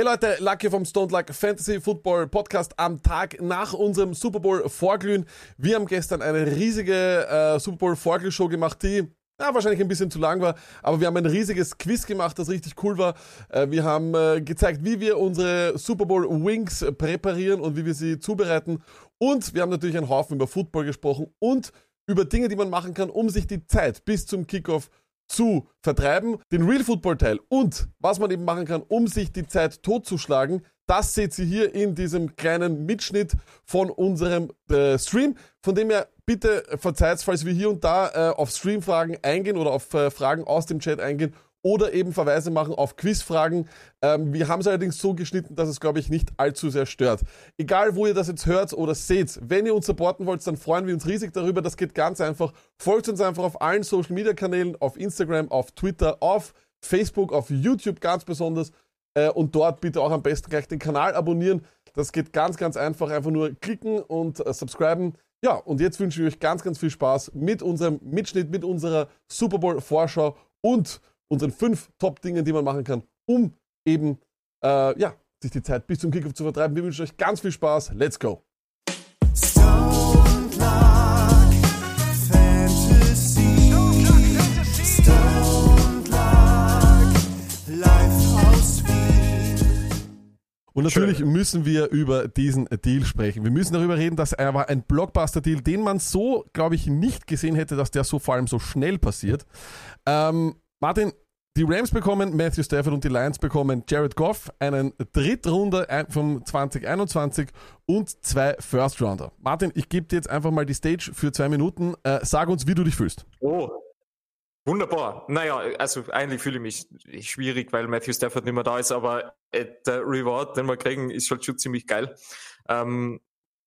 Hey Leute, Lucky vom Stone Luck Fantasy Football Podcast am Tag nach unserem Super Bowl Vorglühen. Wir haben gestern eine riesige äh, Super Bowl Vorglüh-Show gemacht, die ja, wahrscheinlich ein bisschen zu lang war, aber wir haben ein riesiges Quiz gemacht, das richtig cool war. Äh, wir haben äh, gezeigt, wie wir unsere Super Bowl Wings präparieren und wie wir sie zubereiten. Und wir haben natürlich einen Haufen über Football gesprochen und über Dinge, die man machen kann, um sich die Zeit bis zum Kickoff zu vertreiben, den Real Football Teil. Und was man eben machen kann, um sich die Zeit totzuschlagen, das seht ihr hier in diesem kleinen Mitschnitt von unserem äh, Stream, von dem ihr bitte verzeiht, falls wir hier und da äh, auf Streamfragen eingehen oder auf äh, Fragen aus dem Chat eingehen oder eben Verweise machen auf Quizfragen. Ähm, wir haben es allerdings so geschnitten, dass es, glaube ich, nicht allzu sehr stört. Egal, wo ihr das jetzt hört oder seht, wenn ihr uns supporten wollt, dann freuen wir uns riesig darüber. Das geht ganz einfach. Folgt uns einfach auf allen Social Media Kanälen, auf Instagram, auf Twitter, auf Facebook, auf YouTube ganz besonders. Äh, und dort bitte auch am besten gleich den Kanal abonnieren. Das geht ganz, ganz einfach. Einfach nur klicken und äh, subscriben. Ja, und jetzt wünsche ich euch ganz, ganz viel Spaß mit unserem Mitschnitt, mit unserer Super Bowl Vorschau und unseren fünf Top-Dingen, die man machen kann, um eben äh, ja, sich die Zeit bis zum Kickoff zu vertreiben. Wir wünschen euch ganz viel Spaß. Let's go! Und natürlich Schön. müssen wir über diesen Deal sprechen. Wir müssen darüber reden, dass er war ein Blockbuster-Deal, den man so, glaube ich, nicht gesehen hätte, dass der so vor allem so schnell passiert. Ähm, Martin, die Rams bekommen Matthew Stafford und die Lions bekommen Jared Goff, einen Drittrunder vom 2021 und zwei First Rounder. Martin, ich gebe dir jetzt einfach mal die Stage für zwei Minuten. Äh, sag uns, wie du dich fühlst. Oh, wunderbar. Naja, also eigentlich fühle ich mich schwierig, weil Matthew Stafford nicht mehr da ist, aber äh, der Reward, den wir kriegen, ist schon, schon ziemlich geil. Ähm,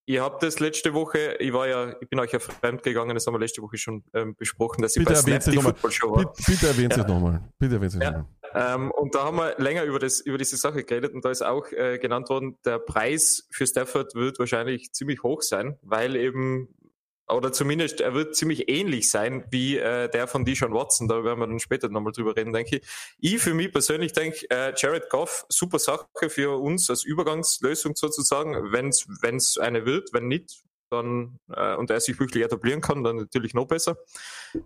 Ihr habt das letzte Woche, ich war ja, ich bin euch ja fremd gegangen, das haben wir letzte Woche schon ähm, besprochen, dass bitte ich bei Snap die Football Show war. Bitte, bitte erwähnt ja. es nochmal. Bitte erwähnt es ja. nochmal. Ähm, und da haben wir länger über, das, über diese Sache geredet und da ist auch äh, genannt worden, der Preis für Stafford wird wahrscheinlich ziemlich hoch sein, weil eben oder zumindest er wird ziemlich ähnlich sein wie äh, der von Deshaun Watson. Da werden wir dann später nochmal drüber reden, denke ich. Ich für mich persönlich denke, äh, Jared Goff, super Sache für uns als Übergangslösung sozusagen, wenn es eine wird, wenn nicht, dann äh, und er sich wirklich etablieren kann, dann natürlich noch besser.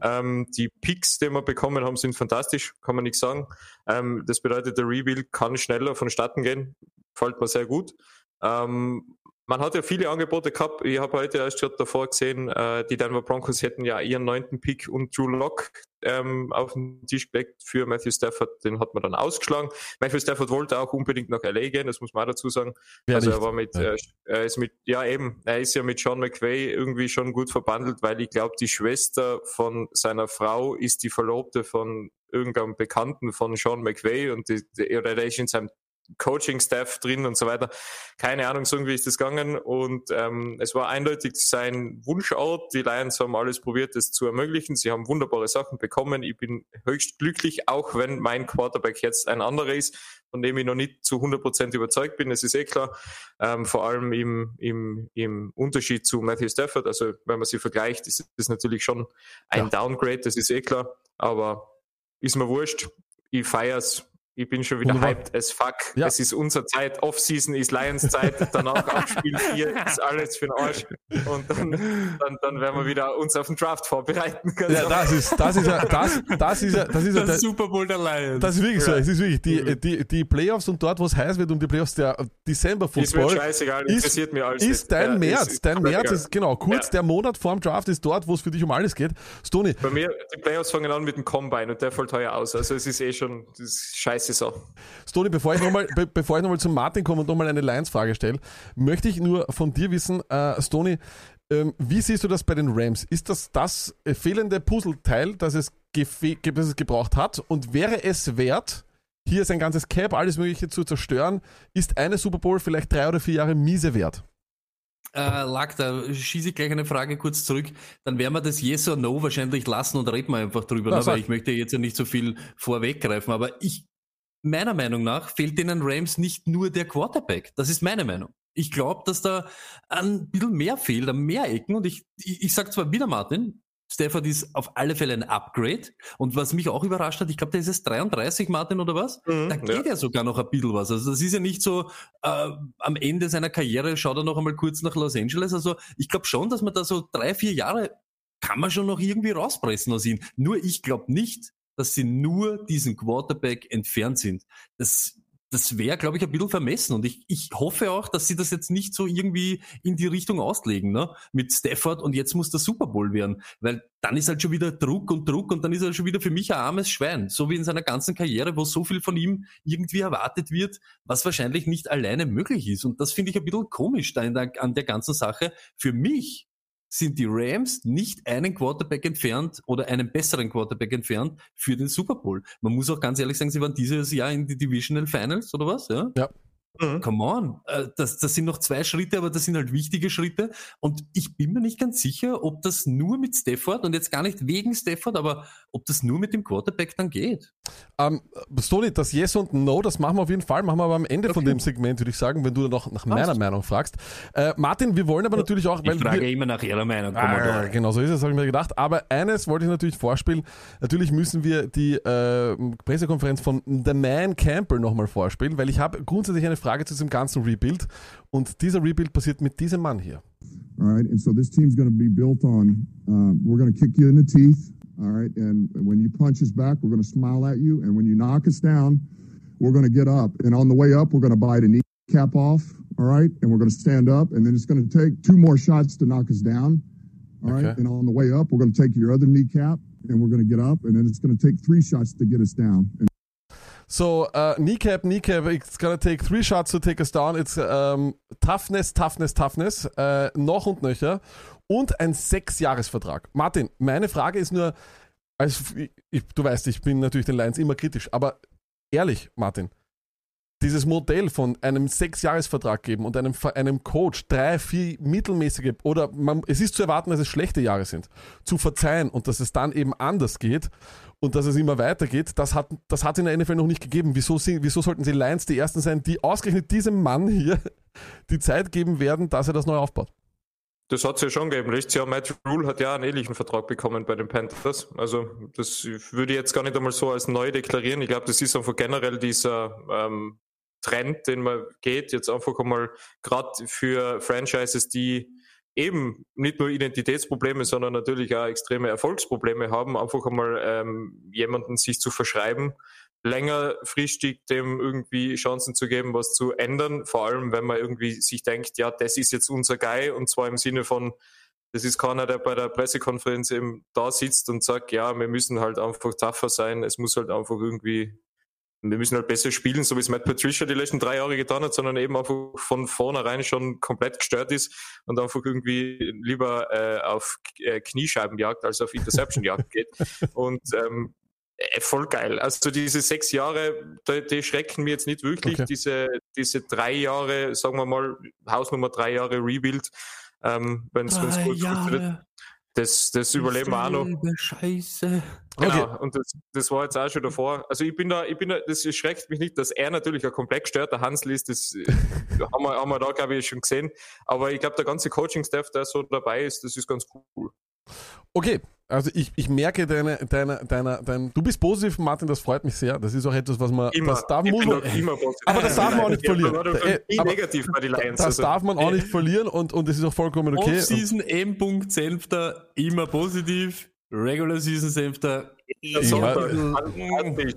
Ähm, die Picks, die wir bekommen haben, sind fantastisch, kann man nicht sagen. Ähm, das bedeutet, der Rebuild kann schneller vonstatten gehen, fällt mir sehr gut. Ähm, man hat ja viele Angebote gehabt. Ich habe heute erst gerade davor gesehen, äh, die Denver Broncos hätten ja ihren neunten Pick und Drew Lock ähm, auf den Tisch gelegt für Matthew Stafford. Den hat man dann ausgeschlagen. Matthew Stafford wollte auch unbedingt nach LA gehen, das muss man auch dazu sagen. Ja, also nicht. er war mit, ja. Äh, er ist mit, ja eben, er ist ja mit Sean McVay irgendwie schon gut verbandelt, weil ich glaube, die Schwester von seiner Frau ist die Verlobte von irgendeinem Bekannten von Sean McVay und die, die, in seinem Coaching-Staff drin und so weiter. Keine Ahnung, so irgendwie ist das gegangen. Und ähm, es war eindeutig sein Wunschort. Die Lions haben alles probiert, das zu ermöglichen. Sie haben wunderbare Sachen bekommen. Ich bin höchst glücklich, auch wenn mein Quarterback jetzt ein anderer ist, von dem ich noch nicht zu 100 Prozent überzeugt bin. Das ist eh klar. Ähm, vor allem im, im, im Unterschied zu Matthew Stafford. Also wenn man sie vergleicht, ist das natürlich schon ein ja. Downgrade, das ist eh klar. Aber ist mir wurscht. Ich feier's ich bin schon wieder Wunderbar. hyped as fuck. Ja. Es ist unsere Zeit. Off-Season ist Lions Zeit. Danach auch Spiel 4 ist alles für den Arsch. Und dann, dann, dann werden wir wieder uns auf den Draft vorbereiten können. Ja, das ist, das ist ja, das, das ist ja, das ist ja, das Super Bowl der Lions. Das ist wirklich so. Es ist wirklich, die, die, die Playoffs und dort, wo es heiß wird um die Playoffs, der December Football. Ist mir scheißegal, interessiert mir alles. Ist dein ja, März. Ist dein März ist, genau, kurz ja. der Monat vorm Draft ist dort, wo es für dich um alles geht. Stony. Bei mir, die Playoffs fangen an mit dem Combine und der fällt heuer aus. Also es ist eh schon, das ist scheiße Saison. Stoni, bevor ich nochmal be bevor ich nochmal zum Martin komme und nochmal eine Lions-Frage stelle, möchte ich nur von dir wissen, äh, Stoni, ähm, wie siehst du das bei den Rams? Ist das das äh, fehlende Puzzleteil, das es, das es gebraucht hat? Und wäre es wert, hier sein ganzes Cap, alles Mögliche zu zerstören? Ist eine Super Bowl vielleicht drei oder vier Jahre miese wert? Äh, Lack, da schieße ich gleich eine Frage kurz zurück. Dann werden wir das Yes or No wahrscheinlich lassen und reden wir einfach drüber, ne? weil ich möchte jetzt ja nicht so viel vorweggreifen. Aber ich, meiner Meinung nach, fehlt den Rams nicht nur der Quarterback. Das ist meine Meinung. Ich glaube, dass da ein bisschen mehr fehlt, an mehr Ecken. Und ich, ich, ich sage zwar wieder, Martin, Stafford ist auf alle Fälle ein Upgrade. Und was mich auch überrascht hat, ich glaube, der ist jetzt 33, Martin, oder was? Mhm, da geht ja. ja. sogar noch ein bisschen was. Also das ist ja nicht so, äh, am Ende seiner Karriere schaut er noch einmal kurz nach Los Angeles. Also ich glaube schon, dass man da so drei, vier Jahre kann man schon noch irgendwie rauspressen aus ihm. Nur ich glaube nicht, dass sie nur diesen Quarterback entfernt sind. Das das wäre, glaube ich, ein bisschen vermessen. Und ich, ich hoffe auch, dass sie das jetzt nicht so irgendwie in die Richtung auslegen, ne? Mit Stafford und jetzt muss der Super Bowl werden. Weil dann ist halt schon wieder Druck und Druck und dann ist er schon wieder für mich ein armes Schwein. So wie in seiner ganzen Karriere, wo so viel von ihm irgendwie erwartet wird, was wahrscheinlich nicht alleine möglich ist. Und das finde ich ein bisschen komisch da der, an der ganzen Sache. Für mich sind die Rams nicht einen Quarterback entfernt oder einen besseren Quarterback entfernt für den Super Bowl. Man muss auch ganz ehrlich sagen, sie waren dieses Jahr in die Divisional Finals oder was? Ja. ja. Mhm. Come on, äh, das, das sind noch zwei Schritte, aber das sind halt wichtige Schritte. Und ich bin mir nicht ganz sicher, ob das nur mit Stafford und jetzt gar nicht wegen Stafford, aber ob das nur mit dem Quarterback dann geht. Ähm, Soli, das Yes und No, das machen wir auf jeden Fall, machen wir aber am Ende okay. von dem Segment, würde ich sagen, wenn du noch nach meiner Was? Meinung fragst. Äh, Martin, wir wollen aber natürlich auch, weil. Ich frage wir, immer nach ihrer Meinung. Ah, genau so ist es, habe ich mir gedacht. Aber eines wollte ich natürlich vorspielen. Natürlich müssen wir die äh, Pressekonferenz von The Man Campbell nochmal vorspielen, weil ich habe grundsätzlich eine Frage Frage zu diesem ganzen Rebuild. Und dieser Rebuild passiert mit diesem Mann hier. All right, and so this team's going to be built on, uh, we're going to kick you in the teeth. All right, and when you punch us back, we're going to smile at you. And when you knock us down, we're going to get up. And on the way up, we're going to bite a kneecap off. All right, and we're going to stand up. And then it's going to take two more shots to knock us down. All right, okay. and on the way up, we're going to take your other kneecap and we're going to get up. And then it's going to take three shots to get us down. And So, uh, kneecap, kneecap, it's gonna take three shots to take us down. It's um, Toughness, Toughness, Toughness. Äh, noch und nöcher. Und ein Sechsjahresvertrag. Martin, meine Frage ist nur, also ich, du weißt, ich bin natürlich den Lions immer kritisch, aber ehrlich, Martin, dieses Modell von einem Sechsjahresvertrag geben und einem, einem Coach drei, vier mittelmäßige oder man, es ist zu erwarten, dass es schlechte Jahre sind, zu verzeihen und dass es dann eben anders geht und dass es immer weitergeht, das hat das hat in der NFL noch nicht gegeben. Wieso, sie, wieso sollten die Lions die Ersten sein, die ausgerechnet diesem Mann hier die Zeit geben werden, dass er das neu aufbaut? Das hat es ja schon gegeben, richtig? Ja, Matt Rule hat ja einen ähnlichen Vertrag bekommen bei den Panthers. Also das würde ich jetzt gar nicht einmal so als neu deklarieren. Ich glaube, das ist einfach generell dieser ähm, Trend, den man geht, jetzt einfach einmal gerade für Franchises, die eben nicht nur Identitätsprobleme, sondern natürlich auch extreme Erfolgsprobleme haben, einfach einmal ähm, jemanden sich zu verschreiben, längerfristig dem irgendwie Chancen zu geben, was zu ändern, vor allem wenn man irgendwie sich denkt, ja, das ist jetzt unser Guy und zwar im Sinne von, das ist keiner, der bei der Pressekonferenz eben da sitzt und sagt, ja, wir müssen halt einfach tougher sein, es muss halt einfach irgendwie wir müssen halt besser spielen, so wie es Matt Patricia die letzten drei Jahre getan hat, sondern eben einfach von vornherein schon komplett gestört ist und einfach irgendwie lieber äh, auf äh, Kniescheibenjagd als auf Interceptionjagd geht. Und ähm, äh, voll geil. Also diese sechs Jahre, die, die schrecken mir jetzt nicht wirklich. Okay. Diese, diese drei Jahre, sagen wir mal, Hausnummer drei Jahre Rebuild, ähm, wenn es gut funktioniert. Das, das überleben wir auch noch. Scheiße. Genau, okay. und das, das war jetzt auch schon davor. Also ich bin da, ich bin da, das schreckt mich nicht, dass er natürlich ein komplett gestörter Hansl ist, das äh, haben, wir, haben wir da, glaube ich, schon gesehen. Aber ich glaube, der ganze Coaching-Staff, der so dabei ist, das ist ganz cool. Okay, also ich, ich merke deine, deine, deine, dein, du bist positiv, Martin, das freut mich sehr. Das ist auch etwas, was man, immer, das darf, man, aber das darf man auch nicht verlieren. Äh, aber negativ bei den Lions. Das also. darf man auch nicht verlieren und, und das ist auch vollkommen okay. Off-Season M. Senfter, immer positiv. Regular Season Senfter,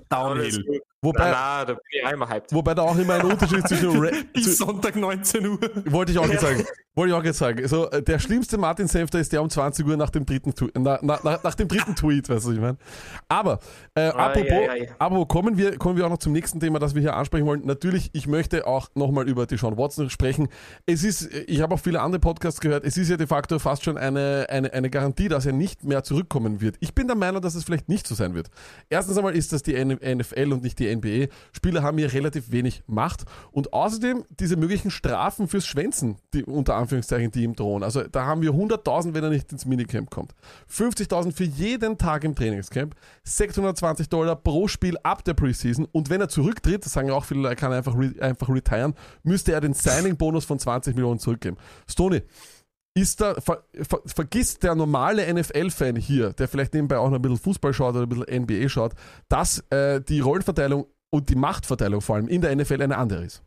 Downhill. Wobei, na, na, da bin ich einmal hyped. Wobei da auch immer ein Unterschied zwischen Bis Sonntag 19 Uhr. Wollte ich auch jetzt sagen. Wollte ich auch jetzt sagen. So, äh, der schlimmste Martin Senfter ist der um 20 Uhr nach dem dritten, tu na, na, nach, nach dem dritten Tweet, weißt du, was ich meine. Aber, äh, apropos, ai, ai. apropos kommen, wir, kommen wir auch noch zum nächsten Thema, das wir hier ansprechen wollen. Natürlich, ich möchte auch nochmal über die Sean Watson sprechen. Es ist, ich habe auch viele andere Podcasts gehört, es ist ja de facto fast schon eine, eine, eine Garantie, dass er nicht mehr zurückkommen wird. Ich bin der Meinung, dass es vielleicht nicht so sein wird. Erstens einmal ist das die NFL und nicht die NBA. Spieler haben hier relativ wenig Macht und außerdem diese möglichen Strafen fürs Schwänzen, die unter Anführungszeichen, die ihm drohen. Also da haben wir 100.000, wenn er nicht ins Minicamp kommt. 50.000 für jeden Tag im Trainingscamp, 620 Dollar pro Spiel ab der Preseason und wenn er zurücktritt, das sagen ja auch viele, er kann einfach, re einfach retiren, müsste er den Signing-Bonus von 20 Millionen zurückgeben. Stoney, ist da, ver, ver, vergisst der normale NFL-Fan hier, der vielleicht nebenbei auch noch ein bisschen Fußball schaut oder ein bisschen NBA schaut, dass äh, die Rollenverteilung und die Machtverteilung vor allem in der NFL eine andere ist.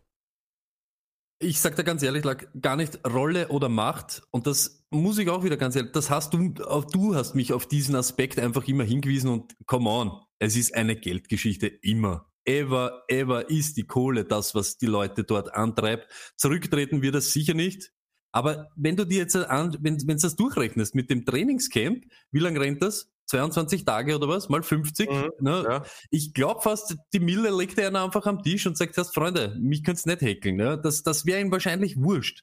Ich sag dir ganz ehrlich, lag gar nicht Rolle oder Macht. Und das muss ich auch wieder ganz ehrlich, das hast du, auch du hast mich auf diesen Aspekt einfach immer hingewiesen und come on, es ist eine Geldgeschichte immer. Ever, ever ist die Kohle das, was die Leute dort antreibt. Zurücktreten wird das sicher nicht. Aber wenn du dir jetzt an, wenn, wenn du das durchrechnest mit dem Trainingscamp, wie lange rennt das? 22 Tage oder was? Mal 50? Mhm, ne? ja. Ich glaube fast, die Mille legt er einfach am Tisch und sagt, hast Freunde, mich könnt's nicht häkeln. Ne? Das, das wäre ihm wahrscheinlich wurscht.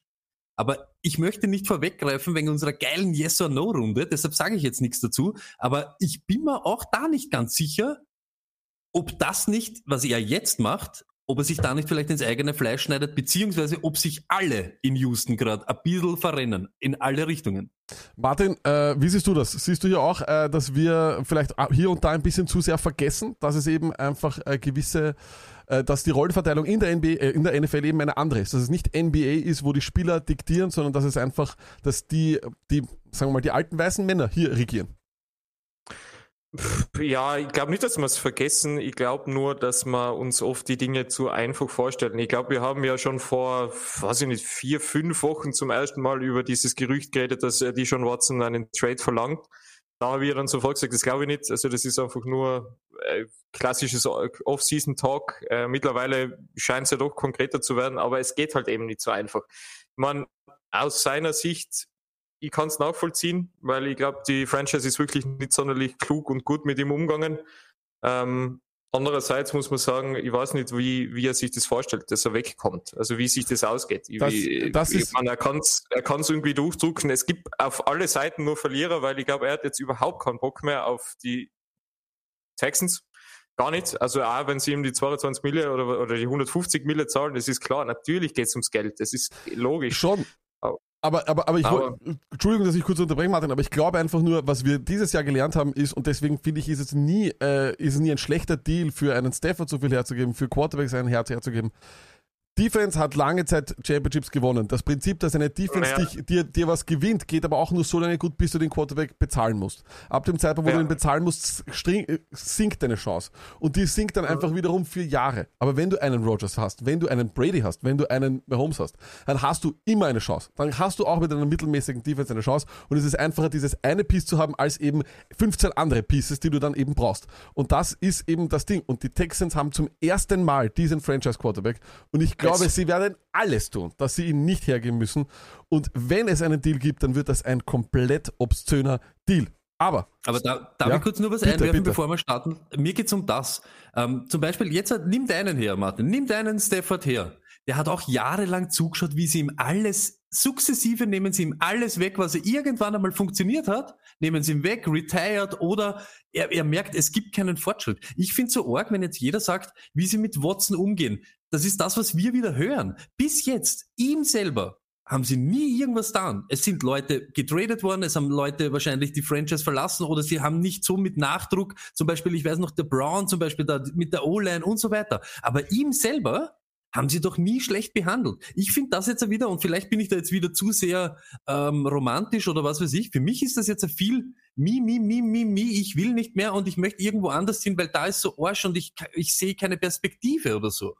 Aber ich möchte nicht vorweggreifen wegen unserer geilen Yes-or-No-Runde, deshalb sage ich jetzt nichts dazu. Aber ich bin mir auch da nicht ganz sicher, ob das nicht, was er jetzt macht, ob er sich da nicht vielleicht ins eigene Fleisch schneidet, beziehungsweise ob sich alle in Houston gerade ein bisschen verrennen, in alle Richtungen. Martin, äh, wie siehst du das? Siehst du hier auch, äh, dass wir vielleicht hier und da ein bisschen zu sehr vergessen, dass es eben einfach äh, gewisse, äh, dass die Rollenverteilung in der, NBA, äh, in der NFL eben eine andere ist. Dass es nicht NBA ist, wo die Spieler diktieren, sondern dass es einfach, dass die, die, sagen wir mal, die alten weißen Männer hier regieren. Ja, ich glaube nicht, dass wir es vergessen. Ich glaube nur, dass wir uns oft die Dinge zu einfach vorstellen. Ich glaube, wir haben ja schon vor, weiß ich nicht, vier, fünf Wochen zum ersten Mal über dieses Gerücht geredet, dass die schon Watson einen Trade verlangt. Da habe ich dann sofort gesagt, das glaube ich nicht. Also das ist einfach nur äh, klassisches Off-Season-Talk. Äh, mittlerweile scheint es ja doch konkreter zu werden, aber es geht halt eben nicht so einfach. Man, aus seiner Sicht ich kann es nachvollziehen, weil ich glaube, die Franchise ist wirklich nicht sonderlich klug und gut mit ihm umgegangen. Ähm, andererseits muss man sagen, ich weiß nicht, wie, wie er sich das vorstellt, dass er wegkommt. Also wie sich das ausgeht. Das, wie, das ist man, er kann es er kann's irgendwie durchdrücken. Es gibt auf alle Seiten nur Verlierer, weil ich glaube, er hat jetzt überhaupt keinen Bock mehr auf die Texans. Gar nicht. Also auch wenn sie ihm die 22 Mille oder, oder die 150 Mille zahlen, das ist klar. Natürlich geht es ums Geld. Das ist logisch. Schon. Aber, aber, aber ich aber, Entschuldigung, dass ich kurz unterbreche, Martin, aber ich glaube einfach nur, was wir dieses Jahr gelernt haben, ist, und deswegen finde ich, ist es nie, äh, ist es nie ein schlechter Deal für einen Stafford so viel herzugeben, für Quarterbacks ein Herz herzugeben. Defense hat lange Zeit Championships gewonnen. Das Prinzip, dass eine Defense ja. dich, dir, dir was gewinnt, geht aber auch nur so lange gut, bis du den Quarterback bezahlen musst. Ab dem Zeitpunkt, wo ja. du ihn bezahlen musst, äh, sinkt deine Chance. Und die sinkt dann einfach wiederum für Jahre. Aber wenn du einen Rogers hast, wenn du einen Brady hast, wenn du einen Mahomes hast, dann hast du immer eine Chance. Dann hast du auch mit einer mittelmäßigen Defense eine Chance. Und es ist einfacher, dieses eine Piece zu haben, als eben 15 andere Pieces, die du dann eben brauchst. Und das ist eben das Ding. Und die Texans haben zum ersten Mal diesen Franchise Quarterback. Und ich glaube, sie werden alles tun, dass sie ihn nicht hergeben müssen. Und wenn es einen Deal gibt, dann wird das ein komplett obszöner Deal. Aber. Aber da, darf ja? ich kurz nur was bitte, einwerfen, bitte. bevor wir starten? Mir geht es um das. Ähm, zum Beispiel, jetzt nimm deinen her, Martin. Nimm deinen Stafford her. Der hat auch jahrelang zugeschaut, wie sie ihm alles, sukzessive nehmen sie ihm alles weg, was er irgendwann einmal funktioniert hat, nehmen sie ihm weg, retired oder er, er merkt, es gibt keinen Fortschritt. Ich finde so arg, wenn jetzt jeder sagt, wie sie mit Watson umgehen. Das ist das, was wir wieder hören. Bis jetzt, ihm selber, haben sie nie irgendwas getan. Es sind Leute getradet worden, es haben Leute wahrscheinlich die Franchise verlassen oder sie haben nicht so mit Nachdruck, zum Beispiel, ich weiß noch, der Brown zum Beispiel da, mit der O-Line und so weiter. Aber ihm selber haben sie doch nie schlecht behandelt. Ich finde das jetzt wieder, und vielleicht bin ich da jetzt wieder zu sehr ähm, romantisch oder was weiß ich, für mich ist das jetzt viel mi, mi, mi, mi, mi, ich will nicht mehr und ich möchte irgendwo anders hin, weil da ist so Arsch und ich, ich sehe keine Perspektive oder so.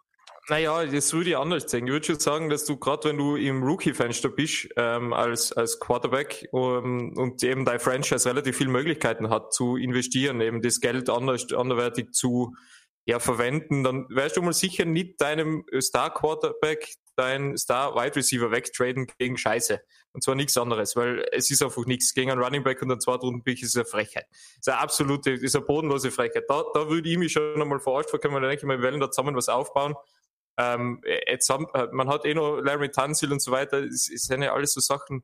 Naja, das würde ich anders sehen. Ich würde schon sagen, dass du gerade, wenn du im Rookie-Fenster bist, ähm, als, als Quarterback um, und eben dein Franchise relativ viele Möglichkeiten hat zu investieren, eben das Geld anders, anderweitig zu ja, verwenden, dann wärst du mal sicher nicht deinem Star-Quarterback dein Star-Wide Receiver wegtraden gegen Scheiße. Und zwar nichts anderes, weil es ist einfach nichts. Gegen einen Running Back und einen Zweitrunden-Pick ist eine Frechheit. Das ist eine absolute, ist eine bodenlose Frechheit. Da, da würde ich mich schon einmal verarscht vorkommen, weil ich denke, wir wollen da zusammen was aufbauen ähm, jetzt haben, äh, man hat eh noch Larry Tunsil und so weiter, es, es sind ja alles so Sachen,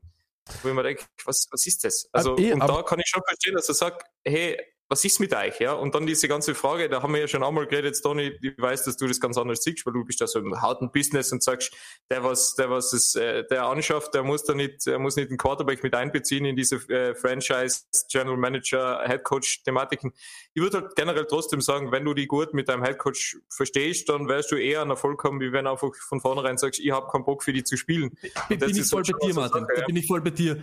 wo ich mir denke, was, was ist das? Also, eh, und da kann ich schon verstehen, dass er sagt, hey, was ist mit euch? Ja? Und dann diese ganze Frage, da haben wir ja schon einmal geredet, Tony, ich weiß, dass du das ganz anders siehst, weil du bist da so im harten Business und sagst, der was, der was es, äh, der anschafft, der muss da nicht, der muss nicht den Quarterback mit einbeziehen in diese äh, Franchise, General Manager, Head Coach Thematiken. Ich würde halt generell trotzdem sagen, wenn du die gut mit deinem Head Coach verstehst, dann wärst du eher an Erfolg haben, wie wenn du einfach von vornherein sagst, ich habe keinen Bock für die zu spielen. Bin, bin ich voll bei dir, Martin. Sache, da bin ich voll bei dir.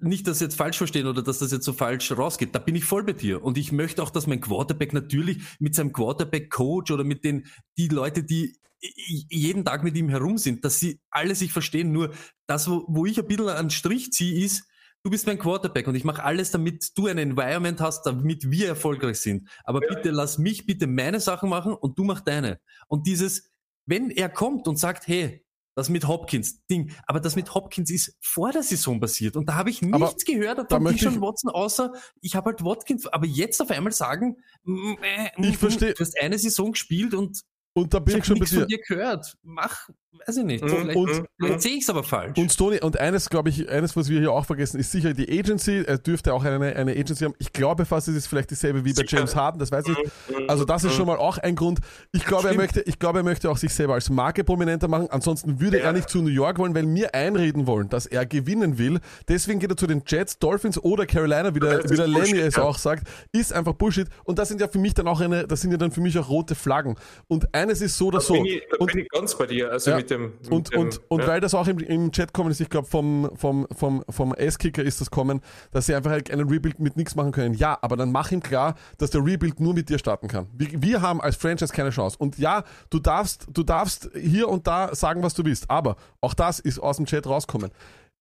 Nicht, dass jetzt falsch verstehen oder dass das jetzt so falsch rausgeht. Da bin ich voll bei dir. Und ich möchte auch, dass mein Quarterback natürlich mit seinem Quarterback-Coach oder mit den die Leute, die jeden Tag mit ihm herum sind, dass sie alle sich verstehen. Nur das, wo, wo ich ein bisschen einen Strich ziehe, ist, du bist mein Quarterback und ich mache alles, damit du ein Environment hast, damit wir erfolgreich sind. Aber ja. bitte lass mich bitte meine Sachen machen und du mach deine. Und dieses, wenn er kommt und sagt, hey, das mit Hopkins, Ding. Aber das mit Hopkins ist vor der Saison passiert und da habe ich nichts aber gehört von Dishon Watson, außer ich habe halt Watkins. Aber jetzt auf einmal sagen, äh, ich verstehe. Du hast eine Saison gespielt und und da bin ich, ich schon bei dir. von dir gehört. Mach, weiß ich nicht. Mhm. Vielleicht, und, vielleicht sehe ich es aber falsch. Und Stoney, und eines, glaube ich, eines, was wir hier auch vergessen, ist sicher die Agency. Er dürfte auch eine, eine Agency haben. Ich glaube fast, es ist vielleicht dieselbe wie bei James Harden, das weiß ich nicht. Mhm. Also das ist mhm. schon mal auch ein Grund. Ich glaube, er möchte, ich glaube, er möchte auch sich selber als Marke prominenter machen. Ansonsten würde ja. er nicht zu New York wollen, weil mir einreden wollen, dass er gewinnen will. Deswegen geht er zu den Jets, Dolphins oder Carolina, wie der, wie der Lenny es auch sagt. Ist einfach Bullshit. Und das sind ja für mich dann auch eine, das sind ja dann für mich auch rote Flaggen. Und eines ist so oder so bin ich, da und, bin ich ganz bei dir, also ja, mit dem. Mit und, dem, und, und ja. weil das auch im, im Chat kommen ist, ich glaube vom, vom, vom, vom S-Kicker ist das kommen, dass sie einfach halt einen Rebuild mit nichts machen können. Ja, aber dann mach ihm klar, dass der Rebuild nur mit dir starten kann. Wir, wir haben als Franchise keine Chance. Und ja, du darfst, du darfst hier und da sagen, was du willst, aber auch das ist aus dem Chat rauskommen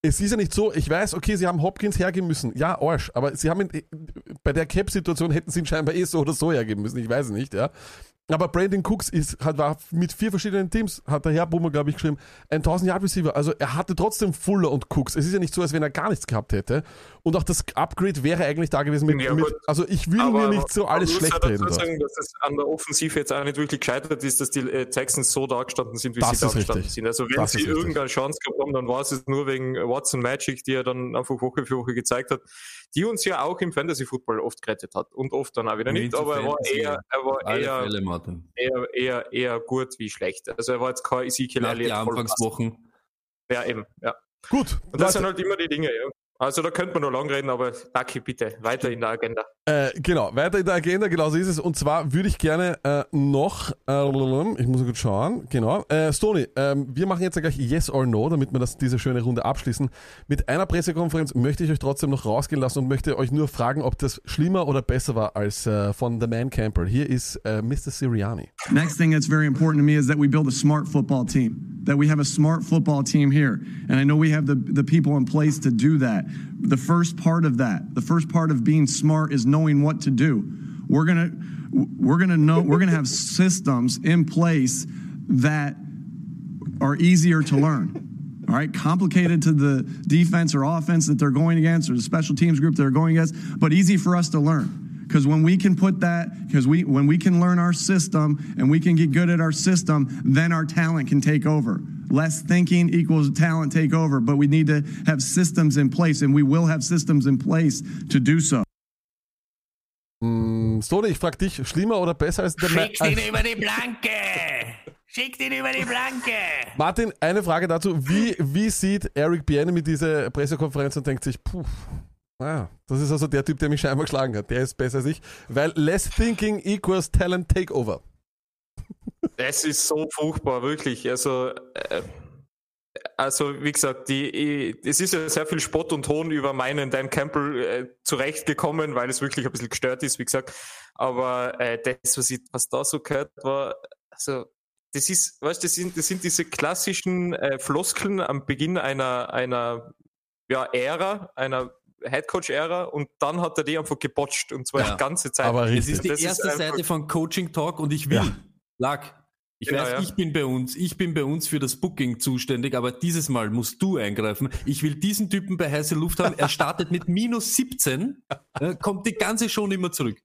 es ist ja nicht so, ich weiß, okay, sie haben Hopkins hergeben müssen. Ja, Arsch. Aber sie haben ihn, bei der Cap-Situation hätten sie ihn scheinbar eh so oder so hergeben müssen. Ich weiß nicht, ja. Aber Brandon Cooks ist, hat, war mit vier verschiedenen Teams, hat der Herr Bummer, glaube ich, geschrieben, ein 1000 Yard Receiver. Also er hatte trotzdem Fuller und Cooks. Es ist ja nicht so, als wenn er gar nichts gehabt hätte. Und auch das Upgrade wäre eigentlich da gewesen mit, ja, mit also ich will mir nicht so alles schlecht reden. Ich sagen, dass es an der Offensive jetzt auch nicht wirklich gescheitert ist, dass die äh, Texans so da gestanden sind, wie das sie da gestanden sind. Also wenn das sie irgendeine Chance gehabt haben, dann war es nur wegen Watson Magic, die er dann einfach Woche für Woche gezeigt hat die uns ja auch im Fantasy Football oft gerettet hat und oft dann auch wieder nicht, aber er war eher, er war eher, Fälle, eher, eher, eher gut wie schlecht. Also er war jetzt kein Ezekiel Elliott. Die Anfangswochen. Ja, eben, ja. Gut. Und das sind halt immer die Dinge, ja. Also da könnte man noch lang reden, aber Daki, bitte, weiter in der Agenda. Äh, genau, weiter in der Agenda, genau so ist es. Und zwar würde ich gerne äh, noch, äh, ich muss gut schauen, genau, äh, Stony, ähm, wir machen jetzt gleich Yes or No, damit wir das, diese schöne Runde abschließen. Mit einer Pressekonferenz möchte ich euch trotzdem noch rausgehen lassen und möchte euch nur fragen, ob das schlimmer oder besser war als äh, von The Man Camper. Hier ist äh, Mr. Siriani. Next thing that's very important to me is that we build a smart football team, that we have a smart football team here. And I know we have the, the people in place to do that. The first part of that, the first part of being smart is knowing what to do. We're going to we're going to know we're going to have systems in place that are easier to learn. All right, complicated to the defense or offense that they're going against or the special teams group they're going against, but easy for us to learn. Because when we can put that, because we when we can learn our system and we can get good at our system, then our talent can take over. Less thinking equals talent take over, but we need to have systems in place, and we will have systems in place to do so. Mm, Stone, ich frage dich, schlimmer oder besser als der Schick ihn über die Blanke! Schick ihn über die Blanke! Martin, eine Frage dazu. Wie, wie sieht Eric Biene mit dieser Pressekonferenz und denkt sich, puh, naja, das ist also der Typ, der mich scheinbar geschlagen hat. Der ist besser als ich. Weil less thinking equals talent takeover. Es ist so furchtbar, wirklich. Also, äh, also wie gesagt, die, es ist ja sehr viel Spott und Ton über meinen Dan Campbell äh, zurechtgekommen, weil es wirklich ein bisschen gestört ist, wie gesagt. Aber äh, das, was, ich, was da so gehört war, also das ist, weißt das sind, das sind diese klassischen äh, Floskeln am Beginn einer, einer ja, Ära, einer Headcoach-Ära und dann hat er die einfach gebotcht und zwar ja. die ganze Zeit. Aber es ist die das erste ist Seite von Coaching Talk und ich will, ja. lag, Ich weiß, ja, ich bin bei uns, ich bin bei uns für das Booking zuständig, aber dieses Mal musst du eingreifen. Ich will diesen Typen bei heiße Luft haben. Er startet mit minus 17, äh, kommt die ganze Show nicht mehr zurück.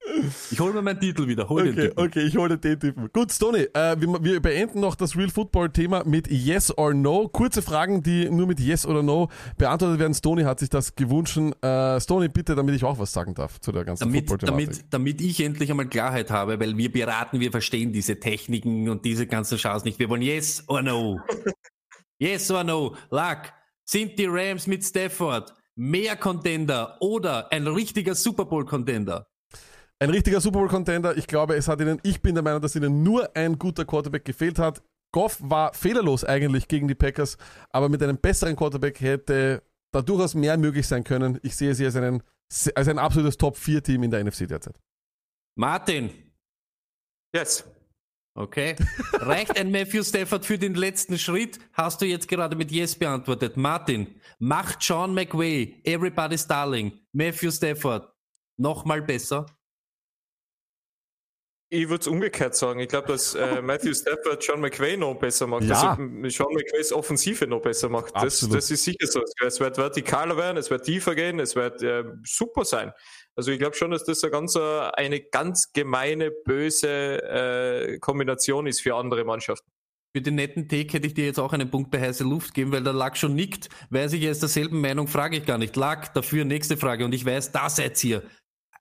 Ich hole mir meinen Titel wieder. Hol okay, den Typen. okay, ich hole den Typen. Gut, Stoney, äh, wir, wir, beenden noch das Real Football Thema mit Yes or No. Kurze Fragen, die nur mit Yes oder No beantwortet werden. Stoney hat sich das gewünscht. Äh, Stoney, bitte, damit ich auch was sagen darf zu der ganzen damit, Football-Thematik. Damit, damit ich endlich einmal Klarheit habe, weil wir beraten, wir verstehen diese Techniken und diese ganzen Chance nicht. Wir wollen Yes or No. yes or No. Luck. Sind die Rams mit Stafford mehr Contender oder ein richtiger Super Bowl Contender? Ein richtiger Super Bowl Contender. Ich glaube, es hat ihnen, ich bin der Meinung, dass ihnen nur ein guter Quarterback gefehlt hat. Goff war fehlerlos eigentlich gegen die Packers, aber mit einem besseren Quarterback hätte da durchaus mehr möglich sein können. Ich sehe sie als, einen, als ein absolutes Top-4-Team in der NFC derzeit. Martin. Yes. Okay. Reicht ein Matthew Stafford für den letzten Schritt? Hast du jetzt gerade mit Yes beantwortet. Martin, macht Sean McWay, Everybody's Darling, Matthew Stafford nochmal besser? Ich würde es umgekehrt sagen. Ich glaube, dass äh, Matthew Stafford Sean McVay noch besser macht. Ja. Also Sean McVays Offensive noch besser macht. Das, das, ist sicher so. Es wird vertikaler werden, es wird tiefer gehen, es wird äh, super sein. Also ich glaube schon, dass das eine ganz, äh, eine ganz gemeine, böse äh, Kombination ist für andere Mannschaften. Für den netten Take hätte ich dir jetzt auch einen Punkt bei heiße Luft geben, weil der Lack schon nickt. Weiß ich jetzt derselben Meinung, frage ich gar nicht. Lack, dafür nächste Frage. Und ich weiß, da seid ihr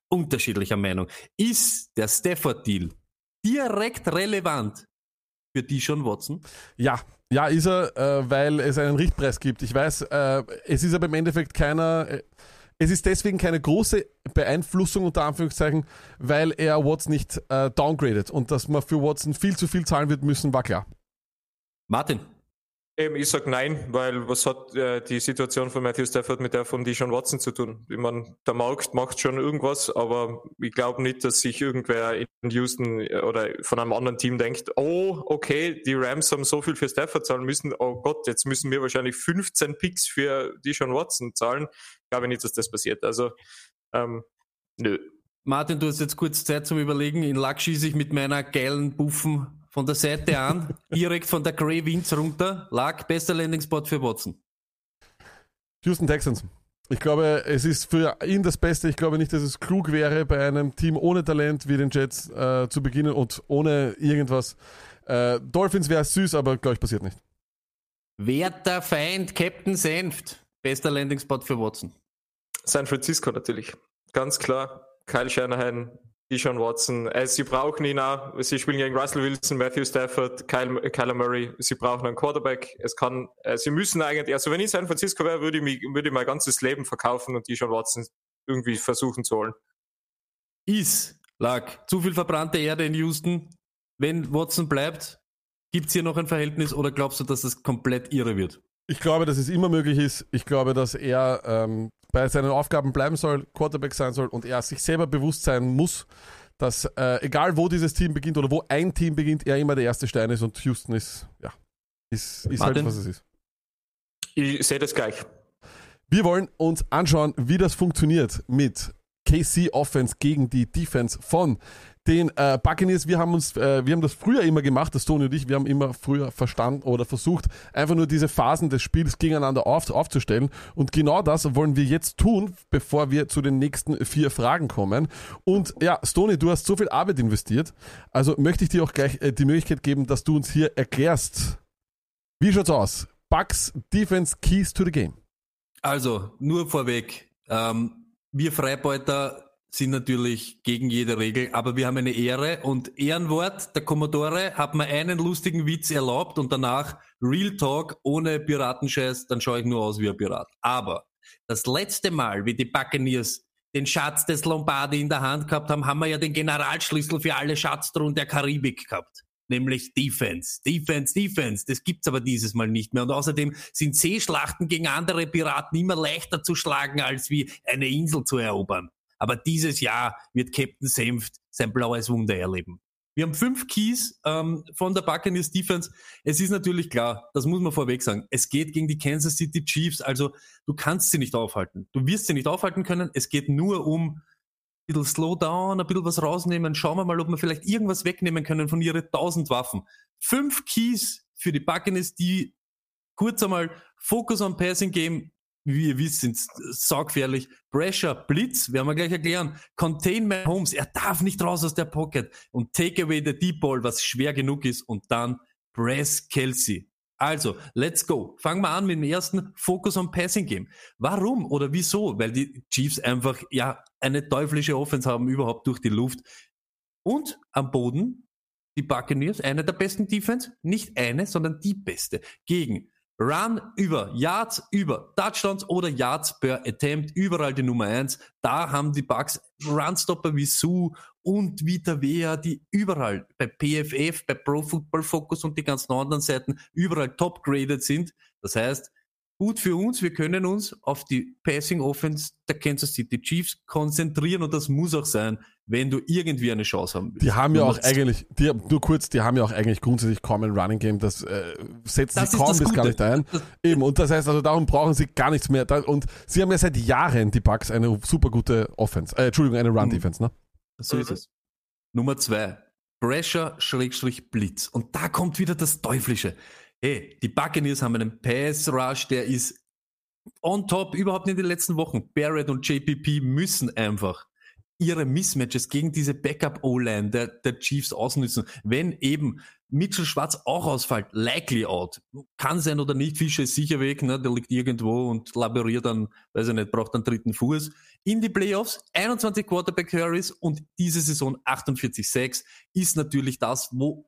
unterschiedlicher Meinung. Ist der Stafford-Deal direkt relevant für die schon Watson? Ja, ja, ist er, äh, weil es einen Richtpreis gibt. Ich weiß, äh, es ist aber im Endeffekt keiner. Äh, es ist deswegen keine große Beeinflussung unter Anführungszeichen, weil er Watson nicht äh, downgradet und dass man für Watson viel zu viel zahlen wird müssen, war klar. Martin. Eben, ich sag nein, weil was hat äh, die Situation von Matthew Stafford mit der von Deshaun Watson zu tun? Ich meine, der Markt macht schon irgendwas, aber ich glaube nicht, dass sich irgendwer in Houston äh, oder von einem anderen Team denkt, oh, okay, die Rams haben so viel für Stafford zahlen müssen, oh Gott, jetzt müssen wir wahrscheinlich 15 Picks für Deshaun Watson zahlen. Ich glaube nicht, dass das passiert. Also, ähm, nö. Martin, du hast jetzt kurz Zeit zum Überlegen. In Lack schieße ich mit meiner geilen Buffen von der Seite an, direkt von der Grey Winds runter, lag bester Landing-Spot für Watson. Houston Texans. Ich glaube, es ist für ihn das Beste. Ich glaube nicht, dass es klug wäre, bei einem Team ohne Talent wie den Jets äh, zu beginnen und ohne irgendwas. Äh, Dolphins wäre süß, aber glaube ich, passiert nicht. Werter Feind, Captain Senft. Bester Landing-Spot für Watson. San Francisco natürlich. Ganz klar. Kyle Shanahan, Deshaun Watson. Äh, sie brauchen ihn auch. Sie spielen gegen Russell Wilson, Matthew Stafford, Kyle, Kyler Murray. Sie brauchen einen Quarterback. Es kann, äh, sie müssen eigentlich, also wenn ich San Francisco wäre, würde ich, mich, würde ich mein ganzes Leben verkaufen und Deshaun Watson irgendwie versuchen zu holen. Ist, lag, zu viel verbrannte Erde in Houston. Wenn Watson bleibt, gibt es hier noch ein Verhältnis oder glaubst du, dass das komplett irre wird? Ich glaube, dass es immer möglich ist. Ich glaube, dass er ähm, bei seinen Aufgaben bleiben soll, Quarterback sein soll und er sich selber bewusst sein muss, dass äh, egal wo dieses Team beginnt oder wo ein Team beginnt, er immer der erste Stein ist und Houston ist, ja, ist, ist halt, was es ist. Ich sehe das gleich. Wir wollen uns anschauen, wie das funktioniert mit KC Offense gegen die Defense von den äh, Buccaneers. Wir haben uns, äh, wir haben das früher immer gemacht, das Tony und ich, wir haben immer früher verstanden oder versucht, einfach nur diese Phasen des Spiels gegeneinander auf, aufzustellen. Und genau das wollen wir jetzt tun, bevor wir zu den nächsten vier Fragen kommen. Und ja, Stony, du hast so viel Arbeit investiert, also möchte ich dir auch gleich äh, die Möglichkeit geben, dass du uns hier erklärst, wie schaut's aus? Bucks Defense Keys to the Game. Also, nur vorweg, ähm, wir Freibeuter sind natürlich gegen jede Regel, aber wir haben eine Ehre und Ehrenwort, der Commodore hat mir einen lustigen Witz erlaubt und danach Real Talk ohne Piratenscheiß, dann schaue ich nur aus wie ein Pirat. Aber das letzte Mal, wie die Buccaneers den Schatz des Lombardi in der Hand gehabt haben, haben wir ja den Generalschlüssel für alle Schatztruhen der Karibik gehabt. Nämlich Defense, Defense, Defense. Das gibt's aber dieses Mal nicht mehr. Und außerdem sind Seeschlachten gegen andere Piraten immer leichter zu schlagen, als wie eine Insel zu erobern. Aber dieses Jahr wird Captain Senft sein blaues Wunder erleben. Wir haben fünf Keys ähm, von der Buccaneers Defense. Es ist natürlich klar, das muss man vorweg sagen. Es geht gegen die Kansas City Chiefs, also du kannst sie nicht aufhalten. Du wirst sie nicht aufhalten können. Es geht nur um bisschen slow down, ein bisschen was rausnehmen, schauen wir mal, ob wir vielleicht irgendwas wegnehmen können von ihren tausend Waffen. Fünf Keys für die Buccaneers, die kurz einmal Focus on Passing Game, wie ihr wisst, sind saugefährlich. Pressure, Blitz, werden wir gleich erklären. Contain my homes, er darf nicht raus aus der Pocket. Und take away the deep ball, was schwer genug ist. Und dann press Kelsey. Also, let's go. Fangen wir an mit dem ersten Focus on Passing Game. Warum oder wieso? Weil die Chiefs einfach, ja, eine teuflische Offense haben überhaupt durch die Luft. Und am Boden die Buccaneers, eine der besten Defense, nicht eine, sondern die beste. Gegen Run über Yards, über Touchdowns oder Yards per Attempt, überall die Nummer eins. Da haben die Bucks Runstopper wie Sue und Vita Vea, die überall bei PFF, bei Pro Football Focus und die ganzen anderen Seiten überall top graded sind. Das heißt, gut für uns. Wir können uns auf die Passing Offense der Kansas City Chiefs konzentrieren und das muss auch sein, wenn du irgendwie eine Chance haben willst. Die haben ja auch eigentlich, die, nur kurz, die haben ja auch eigentlich grundsätzlich kaum ein Running Game, das äh, setzen das sie kaum bis gar nicht ein. Eben, und das heißt also, darum brauchen sie gar nichts mehr. Und sie haben ja seit Jahren, die Bucks, eine super gute Offense, äh, Entschuldigung, eine Run-Defense, ne? So ist es. Nummer zwei, Pressure Schrägstrich Blitz. Und da kommt wieder das Teuflische hey, die Buccaneers haben einen Pass Rush, der ist on top, überhaupt nicht in den letzten Wochen. Barrett und JPP müssen einfach ihre Mismatches gegen diese Backup-O-Line der, der Chiefs ausnützen. Wenn eben Mitchell Schwarz auch ausfällt, likely out. Kann sein oder nicht, Fischer ist sicher weg, ne? der liegt irgendwo und laboriert dann, weiß ich nicht, braucht einen dritten Fuß. In die Playoffs, 21 Quarterback Carries und diese Saison 48-6 ist natürlich das, wo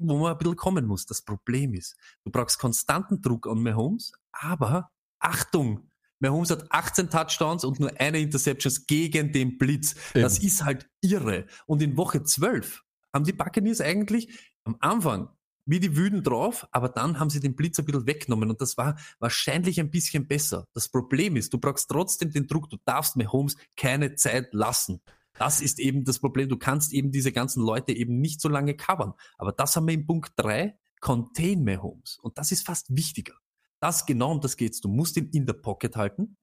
wo man ein bisschen kommen muss. Das Problem ist, du brauchst konstanten Druck an Mahomes, aber Achtung, Mahomes hat 18 Touchdowns und nur eine Interceptions gegen den Blitz. Eben. Das ist halt irre. Und in Woche 12 haben die Buccaneers eigentlich am Anfang wie die Wüden drauf, aber dann haben sie den Blitz ein bisschen weggenommen und das war wahrscheinlich ein bisschen besser. Das Problem ist, du brauchst trotzdem den Druck, du darfst Mahomes keine Zeit lassen. Das ist eben das Problem. Du kannst eben diese ganzen Leute eben nicht so lange covern. Aber das haben wir in Punkt 3, Contain Mahomes. Und das ist fast wichtiger. Das genau um das geht's. Du musst ihn in der Pocket halten.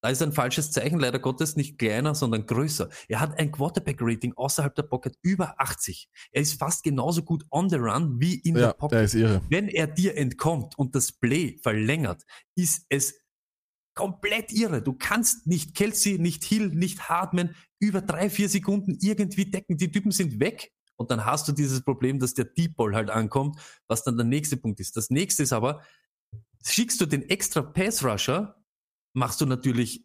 Da ist ein falsches Zeichen, leider Gottes nicht kleiner, sondern größer. Er hat ein Quarterback-Rating außerhalb der Pocket über 80. Er ist fast genauso gut on the run wie in ja, der Pocket. Der ist irre. Wenn er dir entkommt und das Play verlängert, ist es komplett irre. Du kannst nicht Kelsey, nicht Hill, nicht Hardman über drei, vier Sekunden irgendwie decken. Die Typen sind weg. Und dann hast du dieses Problem, dass der Deep Ball halt ankommt, was dann der nächste Punkt ist. Das nächste ist aber, schickst du den extra Pass Rusher, machst du natürlich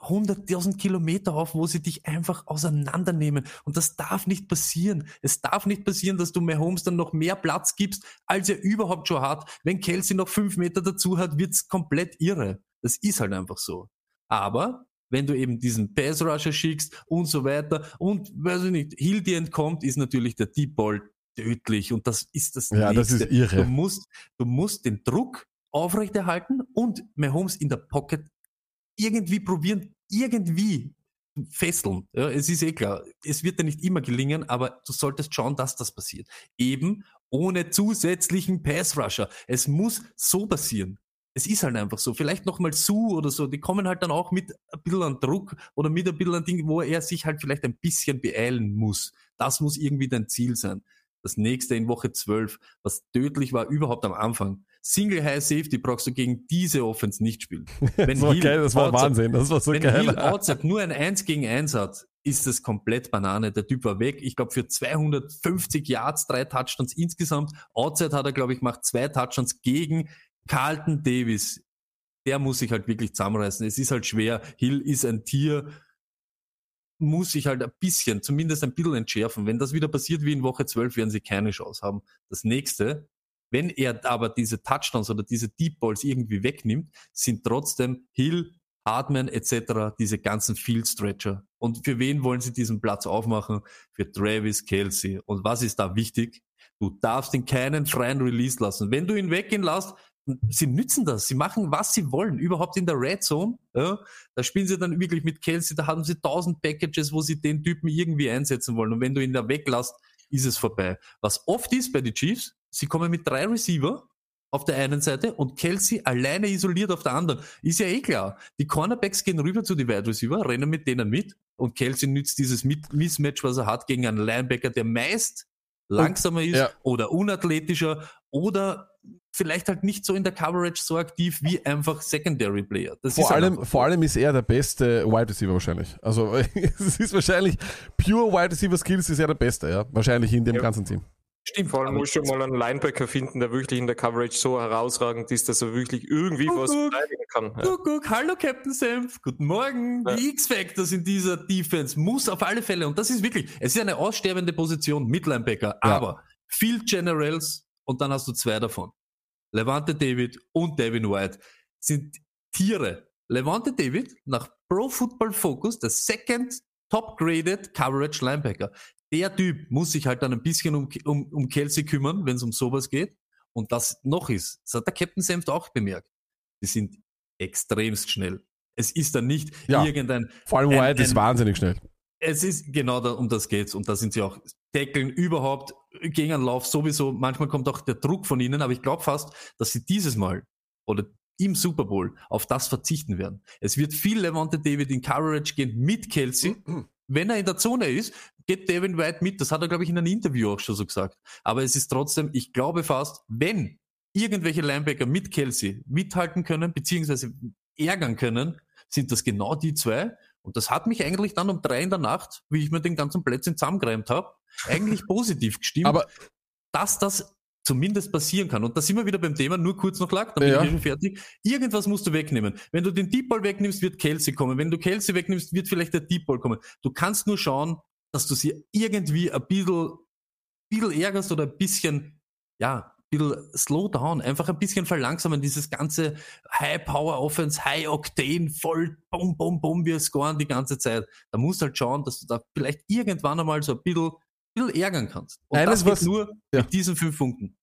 100.000 Kilometer auf, wo sie dich einfach auseinandernehmen. Und das darf nicht passieren. Es darf nicht passieren, dass du Mahomes dann noch mehr Platz gibst, als er überhaupt schon hat. Wenn Kelsey noch fünf Meter dazu hat, wird's komplett irre. Das ist halt einfach so. Aber wenn du eben diesen Pass Rusher schickst und so weiter und weiß ich nicht, Hill dir entkommt, ist natürlich der Deep Ball tödlich und das ist das Ja, nächste. das ist irre. Du musst, du musst den Druck aufrechterhalten und Mahomes in der Pocket irgendwie probieren, irgendwie fesseln. Ja, es ist eh klar, es wird dir nicht immer gelingen, aber du solltest schauen, dass das passiert. Eben ohne zusätzlichen Pass Rusher. Es muss so passieren es ist halt einfach so. Vielleicht nochmal Su oder so, die kommen halt dann auch mit ein bisschen an Druck oder mit ein bisschen an Ding, wo er sich halt vielleicht ein bisschen beeilen muss. Das muss irgendwie dein Ziel sein. Das nächste in Woche 12, was tödlich war überhaupt am Anfang. Single High Safety brauchst du gegen diese Offense nicht spielen. Wenn das war Hill geil, das war outside, Wahnsinn, das war so wenn geil. Hill outside nur ein 1 gegen 1 hat, ist das komplett Banane. Der Typ war weg. Ich glaube für 250 Yards, drei Touchdowns insgesamt. Outside hat er, glaube ich, macht zwei Touchdowns gegen Carlton Davis, der muss sich halt wirklich zusammenreißen. Es ist halt schwer. Hill ist ein Tier, muss sich halt ein bisschen, zumindest ein bisschen entschärfen. Wenn das wieder passiert wie in Woche 12, werden sie keine Chance haben. Das nächste, wenn er aber diese Touchdowns oder diese Deep Balls irgendwie wegnimmt, sind trotzdem Hill, Hartman etc. diese ganzen Field Stretcher. Und für wen wollen sie diesen Platz aufmachen? Für Travis Kelsey. Und was ist da wichtig? Du darfst ihn keinen freien Release lassen. Wenn du ihn weggehen lässt, sie nützen das, sie machen, was sie wollen, überhaupt in der Red Zone. Ja, da spielen sie dann wirklich mit Kelsey, da haben sie tausend Packages, wo sie den Typen irgendwie einsetzen wollen. Und wenn du ihn da weglässt, ist es vorbei. Was oft ist bei den Chiefs, sie kommen mit drei Receiver auf der einen Seite und Kelsey alleine isoliert auf der anderen. Ist ja eh klar. Die Cornerbacks gehen rüber zu den Wide Receiver, rennen mit denen mit und Kelsey nützt dieses Mismatch, was er hat, gegen einen Linebacker, der meist langsamer ist ja. oder unathletischer oder vielleicht halt nicht so in der Coverage so aktiv wie einfach Secondary Player. Das vor, halt allem, vor allem ist er der beste Wide Receiver wahrscheinlich. Also es ist wahrscheinlich pure Wide Receiver Skills ist er der beste, ja. Wahrscheinlich in dem ja. ganzen Team. Stimmt, vor allem muss schon mal einen Linebacker finden, der wirklich in der Coverage so herausragend ist, dass er wirklich irgendwie guck, was verteidigen kann. Ja. Guck, guck, hallo Captain Senf, guten Morgen. Ja. Die X-Factors in dieser Defense muss auf alle Fälle, und das ist wirklich, es ist eine aussterbende Position mit Linebacker, ja. aber Field Generals und dann hast du zwei davon. Levante David und Devin White sind Tiere. Levante David nach Pro Football Focus der second top graded Coverage Linebacker der Typ muss sich halt dann ein bisschen um, um, um Kelsey kümmern, wenn es um sowas geht. Und das noch ist, das hat der Captain Senft auch bemerkt. Die sind extremst schnell. Es ist dann nicht ja, irgendein. Vor allem White ist wahnsinnig schnell. Es ist genau da, um das geht's. Und da sind sie auch Deckeln überhaupt gegen einen Lauf sowieso. Manchmal kommt auch der Druck von ihnen, aber ich glaube fast, dass sie dieses Mal oder im Super Bowl auf das verzichten werden. Es wird viel Levante David in Coverage gehen mit Kelsey. Wenn er in der Zone ist, geht Devin White mit. Das hat er, glaube ich, in einem Interview auch schon so gesagt. Aber es ist trotzdem, ich glaube fast, wenn irgendwelche Linebacker mit Kelsey mithalten können, beziehungsweise ärgern können, sind das genau die zwei. Und das hat mich eigentlich dann um drei in der Nacht, wie ich mir den ganzen Plätzchen zusammengereimt habe, eigentlich positiv gestimmt. Aber dass das zumindest passieren kann. Und da sind wir wieder beim Thema, nur kurz noch lag, dann bin ja. ich schon fertig. Irgendwas musst du wegnehmen. Wenn du den Deep Ball wegnimmst, wird Kelsey kommen. Wenn du Kelsey wegnimmst, wird vielleicht der Deep Ball kommen. Du kannst nur schauen, dass du sie irgendwie ein bisschen, bisschen ärgerst oder ein bisschen, ja, bisschen slow down, einfach ein bisschen verlangsamen, dieses ganze High Power Offense, High Octane, voll bum, bum, bum, wir scoren die ganze Zeit. Da musst du halt schauen, dass du da vielleicht irgendwann einmal so ein bisschen, bisschen ärgern kannst. Und Eines, das was, nur ja. mit diesen fünf Punkten.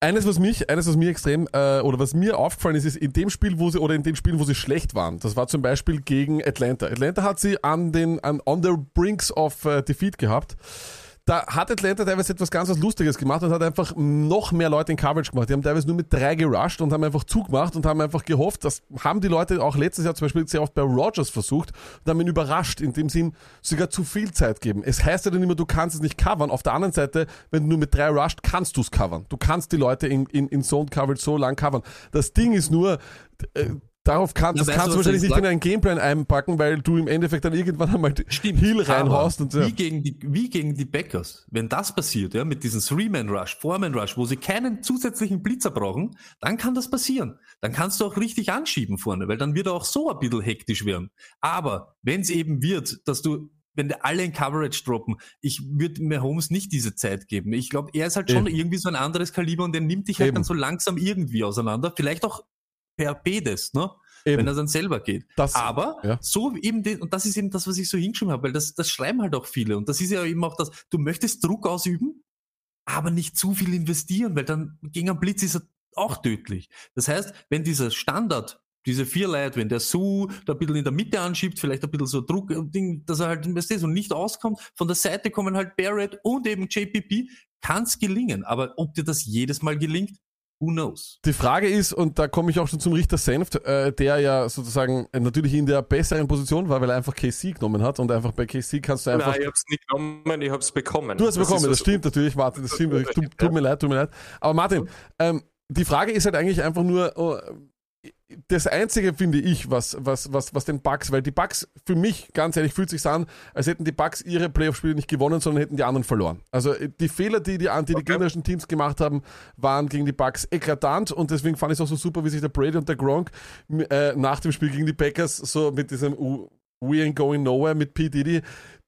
Eines, was mich, eines, was mir extrem, äh, oder was mir aufgefallen ist, ist in dem Spiel, wo sie, oder in den Spielen, wo sie schlecht waren, das war zum Beispiel gegen Atlanta. Atlanta hat sie an den, an, on the brinks of uh, defeat gehabt da hat Atlanta teilweise etwas ganz was Lustiges gemacht und hat einfach noch mehr Leute in Coverage gemacht. Die haben teilweise nur mit drei gerusht und haben einfach zugemacht und haben einfach gehofft, das haben die Leute auch letztes Jahr zum Beispiel sehr oft bei Rogers versucht und haben ihn überrascht, indem sie ihm sogar zu viel Zeit geben. Es heißt ja dann immer, du kannst es nicht covern. Auf der anderen Seite, wenn du nur mit drei rusht, kannst du es covern. Du kannst die Leute in, in, in Zone Coverage so lang covern. Das Ding ist nur, äh, Darauf kann, ja, das kannst du wahrscheinlich nicht in einen Gameplan einpacken, weil du im Endeffekt dann irgendwann einmal Stimmt, Heal reinhaust. Und, ja. wie, gegen die, wie gegen die Backers. Wenn das passiert, ja, mit diesem Three-Man-Rush, Four-Man-Rush, wo sie keinen zusätzlichen Blitzer brauchen, dann kann das passieren. Dann kannst du auch richtig anschieben vorne, weil dann wird er auch so ein bisschen hektisch werden. Aber wenn es eben wird, dass du wenn die alle in Coverage droppen, ich würde mir Holmes nicht diese Zeit geben. Ich glaube, er ist halt schon Eben. irgendwie so ein anderes Kaliber und der nimmt dich halt Eben. dann so langsam irgendwie auseinander. Vielleicht auch per Bedes, ne? Eben. wenn er dann selber geht. Das, Aber ja. so eben, den, und das ist eben das, was ich so hingeschrieben habe, weil das, das schreiben halt auch viele. Und das ist ja eben auch das, du möchtest Druck ausüben, aber nicht zu viel investieren, weil dann gegen einen Blitz ist er auch tödlich. Das heißt, wenn dieser Standard, diese vier Leute, wenn der Su da ein bisschen in der Mitte anschiebt, vielleicht ein bisschen so Druck, äh, Ding, dass er halt investiert und nicht auskommt, von der Seite kommen halt Barrett und eben JPP, kann es gelingen. Aber ob dir das jedes Mal gelingt, Who knows? Die Frage ist, und da komme ich auch schon zum Richter Senft, äh, der ja sozusagen natürlich in der besseren Position war, weil er einfach KC genommen hat und einfach bei KC kannst du einfach. Nein, ich habe es nicht genommen, ich habe es bekommen. Du hast es bekommen, das, das stimmt natürlich, Martin, das stimmt. Tut, tut mir leid, tut mir leid. Aber Martin, ähm, die Frage ist halt eigentlich einfach nur, oh, das Einzige, finde ich, was, was, was, was den Bugs, weil die Bugs, für mich, ganz ehrlich, fühlt sich an, als hätten die Bugs ihre Playoff-Spiele nicht gewonnen, sondern hätten die anderen verloren. Also äh, die Fehler, die die, die, die gegnerischen Teams gemacht haben, waren gegen die Bugs eklatant und deswegen fand ich es auch so super, wie sich der Brady und der Gronk äh, nach dem Spiel gegen die Packers so mit diesem uh, We ain't going nowhere mit P. Diddy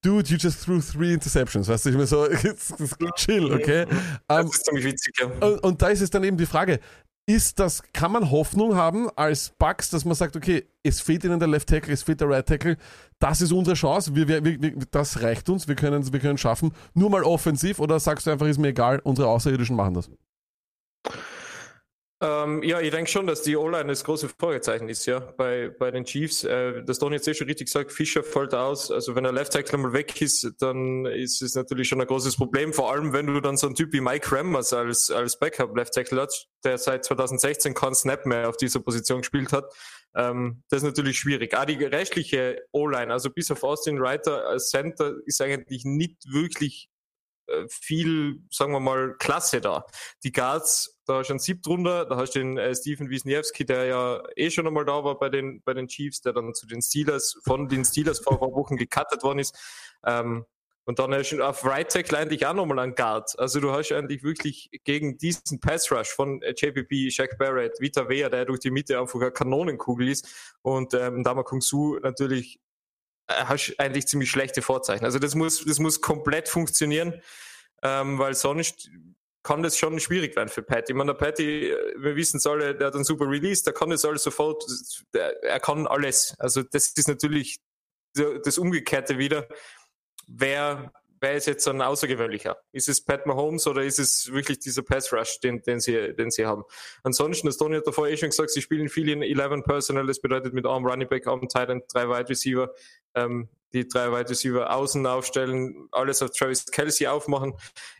dude, you just threw three interceptions. Weißt du, ich mir so, das, das chill, okay? Das um, ist ziemlich witzig, ja. Und, und, da ist es dann eben die Frage, ist das, kann man Hoffnung haben als Bugs, dass man sagt, okay, es fehlt ihnen der Left Tackle, es fehlt der Right Tackle, das ist unsere Chance, wir, wir, wir, das reicht uns, wir können wir können schaffen, nur mal offensiv oder sagst du einfach, ist mir egal, unsere Außerirdischen machen das? Ähm, ja, ich denke schon, dass die O-Line das große Fragezeichen ist, ja, bei, bei den Chiefs. Äh, das Don jetzt eh schon richtig gesagt, Fischer fällt aus. Also wenn der Left Tackle mal weg ist, dann ist es natürlich schon ein großes Problem. Vor allem, wenn du dann so einen Typ wie Mike Rammers als, als Backup Left Tackle hast, der seit 2016 keinen Snap mehr auf dieser Position gespielt hat. Ähm, das ist natürlich schwierig. Auch die restliche O-Line, also bis auf Austin Reiter als Center, ist eigentlich nicht wirklich viel, sagen wir mal, Klasse da. Die Guards, da hast du einen Siebt drunter, da hast du den äh, Steven Wisniewski, der ja eh schon einmal da war bei den, bei den Chiefs, der dann zu den Steelers, von den Steelers vor ein paar Wochen gecuttet worden ist. Ähm, und dann hast du auf Right Tackle eigentlich auch nochmal einen Guard. Also du hast eigentlich wirklich gegen diesen Pass Rush von äh, JPP, Shaq Barrett, Vita Wea, der durch die Mitte einfach eine Kanonenkugel ist und ähm, Dama Su natürlich äh, eigentlich ziemlich schlechte Vorzeichen. Also das muss, das muss komplett funktionieren, ähm, weil sonst kann das schon schwierig werden für Patty. Ich meine, der Patty, äh, wir wissen es alle, der hat einen super Release, der kann das alles sofort, der, er kann alles. Also das ist natürlich das Umgekehrte wieder. Wer wer ist jetzt ein außergewöhnlicher? Ist es Pat Mahomes oder ist es wirklich dieser Pass Rush, den, den, sie, den sie haben? Ansonsten, das Tony hat davor eh schon gesagt, sie spielen viel in 11 Personal, das bedeutet mit Arm Running Back, Arm Titan, drei Wide Receiver, ähm, die drei Wide Receiver außen aufstellen, alles auf Travis Kelsey aufmachen,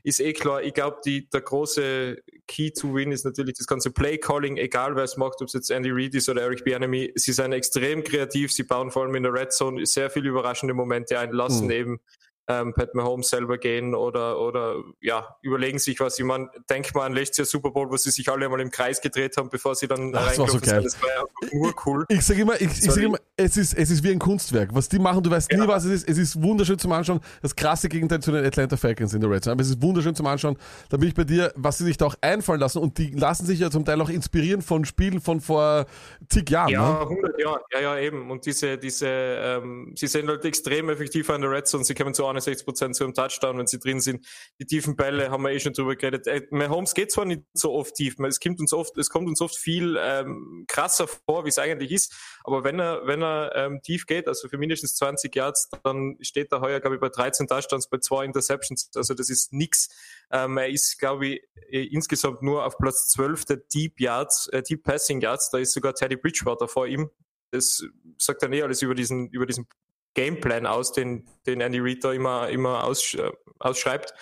ist eh klar. Ich glaube, der große Key to Win ist natürlich das ganze Play Calling, egal wer es macht, ob es jetzt Andy Reid ist oder Eric Bianemi. Sie sind extrem kreativ, sie bauen vor allem in der Red Zone sehr viele überraschende Momente ein, lassen mhm. eben ähm, Pat Mahomes selber gehen oder, oder ja, überlegen sich was. Ich meine, denk mal an letztes Jahr Super Bowl, wo sie sich alle einmal im Kreis gedreht haben, bevor sie dann Ach, das war so geil. Das war ja nur cool. Ich sage immer, ich, ich sag immer es, ist, es ist wie ein Kunstwerk. Was die machen, du weißt ja. nie, was es ist. Es ist wunderschön zum Anschauen. Das krasse Gegenteil zu den Atlanta Falcons in der Red Zone. Aber es ist wunderschön zum Anschauen. Da bin ich bei dir, was sie sich da auch einfallen lassen. Und die lassen sich ja zum Teil auch inspirieren von Spielen von vor zig Jahren. Ja, ne? 100 Jahre. Ja, ja, eben. Und diese, diese, ähm, sie sind halt extrem effektiv an der Red Zone. Sie kommen zu 61 Prozent zu Touchdown, wenn sie drin sind. Die tiefen Bälle haben wir eh schon drüber geredet. Äh, Mahomes geht zwar nicht so oft tief, es kommt uns oft, es kommt uns oft viel ähm, krasser vor, wie es eigentlich ist. Aber wenn er, wenn er ähm, tief geht, also für mindestens 20 Yards, dann steht er heuer, glaube ich, bei 13 Touchdowns, bei zwei Interceptions. Also das ist nix. Ähm, er ist, glaube ich, äh, insgesamt nur auf Platz 12 der Deep Yards, äh, Deep Passing Yards. Da ist sogar Teddy Bridgewater vor ihm. Das sagt dann eh alles über diesen, über diesen Gameplan aus, den, den Andy Reid da immer, immer aus, äh, ausschreibt.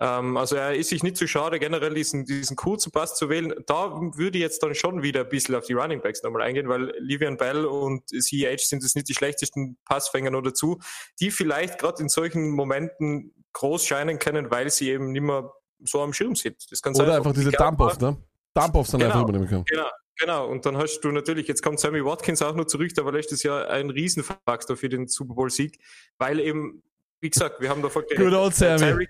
Ähm, also er ist sich nicht zu schade, generell diesen, diesen kurzen Pass zu wählen. Da würde ich jetzt dann schon wieder ein bisschen auf die Running Backs nochmal eingehen, weil Livian Bell und CEH sind es nicht die schlechtesten Passfänger nur dazu, die vielleicht gerade in solchen Momenten groß scheinen können, weil sie eben nicht mehr so am Schirm sind. Das kann Oder sein, einfach diese Dump-Off, ne? Dump-Offs dann genau, einfach übernehmen können. Genau, Genau, und dann hast du natürlich, jetzt kommt Sammy Watkins auch noch zurück, da war letztes Jahr ein Riesenfaktor für den Super Bowl-Sieg, weil eben, wie gesagt, wir haben davor Good old Sammy.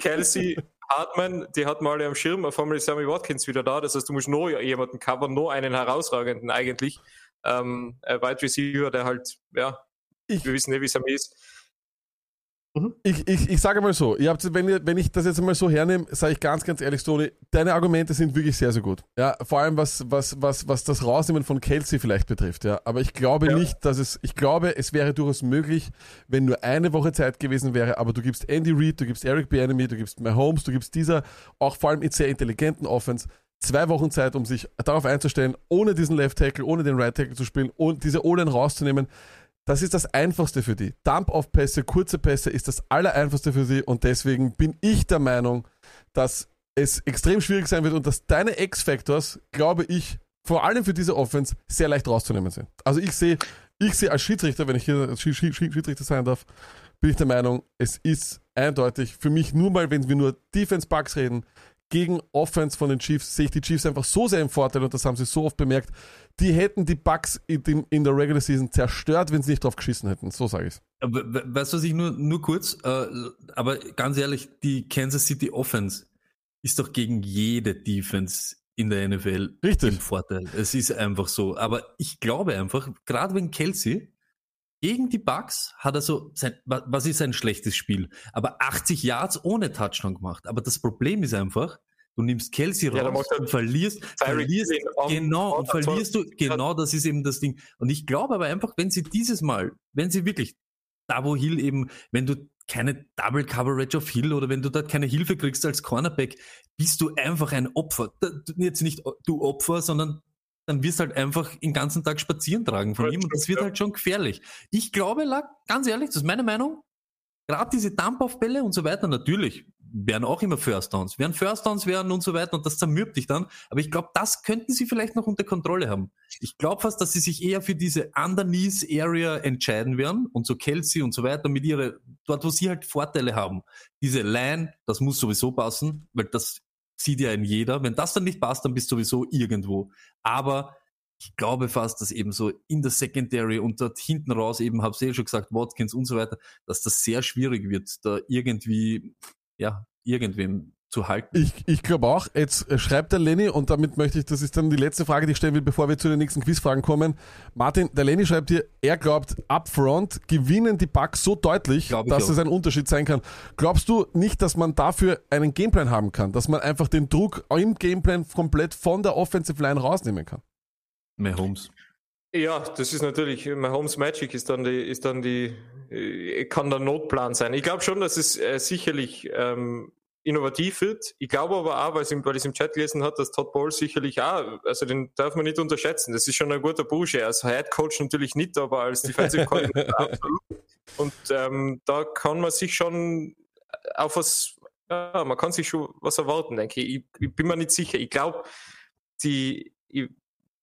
Kelsey, Hartman, die hat mal am Schirm, auf einmal ist Sammy Watkins wieder da, das heißt, du musst nur jemanden covern, nur einen herausragenden eigentlich, ähm, Wide Receiver, der halt, ja, ich, wir wissen nicht, wie Sammy ist, Mhm. Ich, ich, ich sage mal so, ihr habt, wenn, ihr, wenn ich das jetzt mal so hernehme, sage ich ganz, ganz ehrlich, Tony, deine Argumente sind wirklich sehr, sehr gut. Ja, vor allem was, was, was, was das Rausnehmen von Kelsey vielleicht betrifft. Ja, aber ich glaube ja. nicht, dass es, ich glaube, es wäre durchaus möglich, wenn nur eine Woche Zeit gewesen wäre, aber du gibst Andy Reid, du gibst Eric Bieniemy, du gibst Mahomes, du gibst dieser, auch vor allem in sehr intelligenten Offense, zwei Wochen Zeit, um sich darauf einzustellen, ohne diesen Left Tackle, ohne den Right Tackle zu spielen, ohne diese O-Line rauszunehmen das ist das Einfachste für die. Dump-Off-Pässe, kurze Pässe ist das Allereinfachste für sie und deswegen bin ich der Meinung, dass es extrem schwierig sein wird und dass deine X-Factors, glaube ich, vor allem für diese Offense sehr leicht rauszunehmen sind. Also ich sehe, ich sehe als Schiedsrichter, wenn ich hier Schiedsrichter sein darf, bin ich der Meinung, es ist eindeutig für mich nur mal, wenn wir nur Defense-Bugs reden, gegen Offense von den Chiefs sehe ich die Chiefs einfach so sehr im Vorteil und das haben sie so oft bemerkt. Die hätten die Bugs in, in der Regular Season zerstört, wenn sie nicht drauf geschissen hätten. So sage ich es. Weißt du, was ich nur, nur kurz, äh, aber ganz ehrlich, die Kansas City Offense ist doch gegen jede Defense in der NFL Richtig. im Vorteil. Es ist einfach so. Aber ich glaube einfach, gerade wenn Kelsey gegen die Bucks hat er so sein, was ist ein schlechtes Spiel? Aber 80 Yards ohne Touchdown gemacht. Aber das Problem ist einfach, du nimmst Kelsey raus ja, und verlierst, verlierst genau, und verlierst du, genau das ist eben das Ding. Und ich glaube aber einfach, wenn sie dieses Mal, wenn sie wirklich Davo Hill eben, wenn du keine Double Coverage auf Hill oder wenn du dort keine Hilfe kriegst als Cornerback, bist du einfach ein Opfer. Jetzt nicht du Opfer, sondern dann wirst du halt einfach den ganzen Tag spazieren tragen von ihm und das wird halt schon gefährlich. Ich glaube, ganz ehrlich, das ist meine Meinung, gerade diese Dump-Off-Bälle und so weiter, natürlich, werden auch immer First Downs, werden First Downs werden und so weiter und das zermürbt dich dann. Aber ich glaube, das könnten sie vielleicht noch unter Kontrolle haben. Ich glaube fast, dass sie sich eher für diese Underneath Area entscheiden werden und so Kelsey und so weiter mit ihre, dort wo sie halt Vorteile haben. Diese Line, das muss sowieso passen, weil das sieht ja in jeder. Wenn das dann nicht passt, dann bist du sowieso irgendwo. Aber ich glaube fast, dass eben so in der Secondary und dort hinten raus eben, hab's eh schon gesagt, Watkins und so weiter, dass das sehr schwierig wird, da irgendwie, ja, irgendwem zu halten. Ich, ich glaube auch. Jetzt äh, schreibt der Lenny, und damit möchte ich, das ist dann die letzte Frage, die ich stellen will, bevor wir zu den nächsten Quizfragen kommen. Martin, der Lenny schreibt hier, er glaubt, upfront gewinnen die Bugs so deutlich, dass es ein Unterschied sein kann. Glaubst du nicht, dass man dafür einen Gameplan haben kann? Dass man einfach den Druck im Gameplan komplett von der Offensive Line rausnehmen kann? Mahomes. Ja, das ist natürlich, Mahomes Magic ist dann die, ist dann die, äh, kann der Notplan sein. Ich glaube schon, dass es äh, sicherlich ähm, innovativ wird. Ich glaube aber auch, weil ich, weil ich im Chat gelesen hat, dass Todd Bowles sicherlich auch, also den darf man nicht unterschätzen. Das ist schon ein guter Bursche. Als Head Coach natürlich nicht, aber als Defensive Coordinator absolut. Und ähm, da kann man sich schon auf was, ja, man kann sich schon was erwarten, denke ich. Ich, ich bin mir nicht sicher. Ich glaube, die, ich,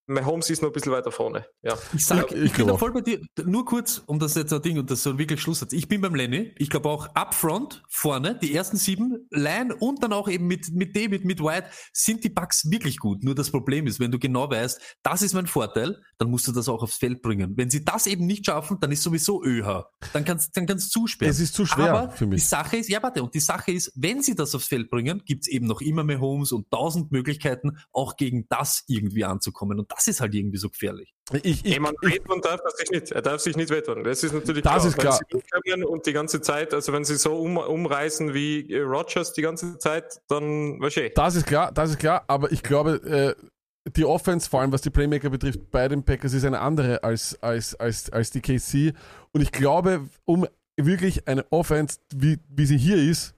Mahomes ist noch ein bisschen weiter vorne. Ja. Ich sag, ich, ich bin da voll bei dir. Nur kurz, um das jetzt ein Ding und das so wirklich Schluss hat. Ich bin beim Lenny. Ich glaube auch upfront, vorne, die ersten sieben, Line und dann auch eben mit, mit David, mit White, sind die Bugs wirklich gut. Nur das Problem ist, wenn du genau weißt, das ist mein Vorteil, dann musst du das auch aufs Feld bringen. Wenn sie das eben nicht schaffen, dann ist sowieso ÖH. Dann kannst, dann kannst du zusperren. Es ist zu schwer Aber für mich. Die Sache ist, ja, warte, und die Sache ist, wenn sie das aufs Feld bringen, gibt's eben noch immer mehr Homes und tausend Möglichkeiten, auch gegen das irgendwie anzukommen. Und das ist halt irgendwie so gefährlich. Ich, ich, man wehtun darf er sich nicht. Er darf sich nicht wehtun. Das ist natürlich das klar. Ist klar. Wenn sie und die ganze Zeit, also wenn sie so um, umreißen wie äh, Rogers die ganze Zeit, dann wahrscheinlich. Das ist klar, das ist klar, aber ich glaube, äh, die Offense, vor allem was die Playmaker betrifft, bei den Packers ist eine andere als, als, als, als die KC. Und ich glaube, um wirklich eine Offense, wie, wie sie hier ist,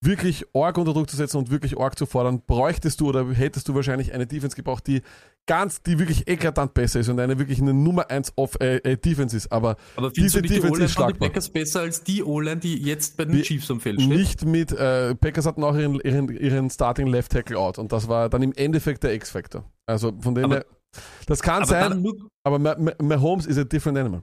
wirklich arg unter Druck zu setzen und wirklich arg zu fordern, bräuchtest du oder hättest du wahrscheinlich eine Defense gebraucht, die ganz, die wirklich eklatant besser ist und eine wirklich eine Nummer 1 auf äh, äh, Defense ist. Aber, Aber diese die Defense ist schlagbar. Die Packers besser als die O-Line, die jetzt bei den Wie, Chiefs am Feld steht? Nicht mit, äh, Packers hatten auch ihren, ihren, ihren Starting Left Tackle out und das war dann im Endeffekt der X-Factor. Also von dem her, das kann sein, aber Mahomes ist a different animal.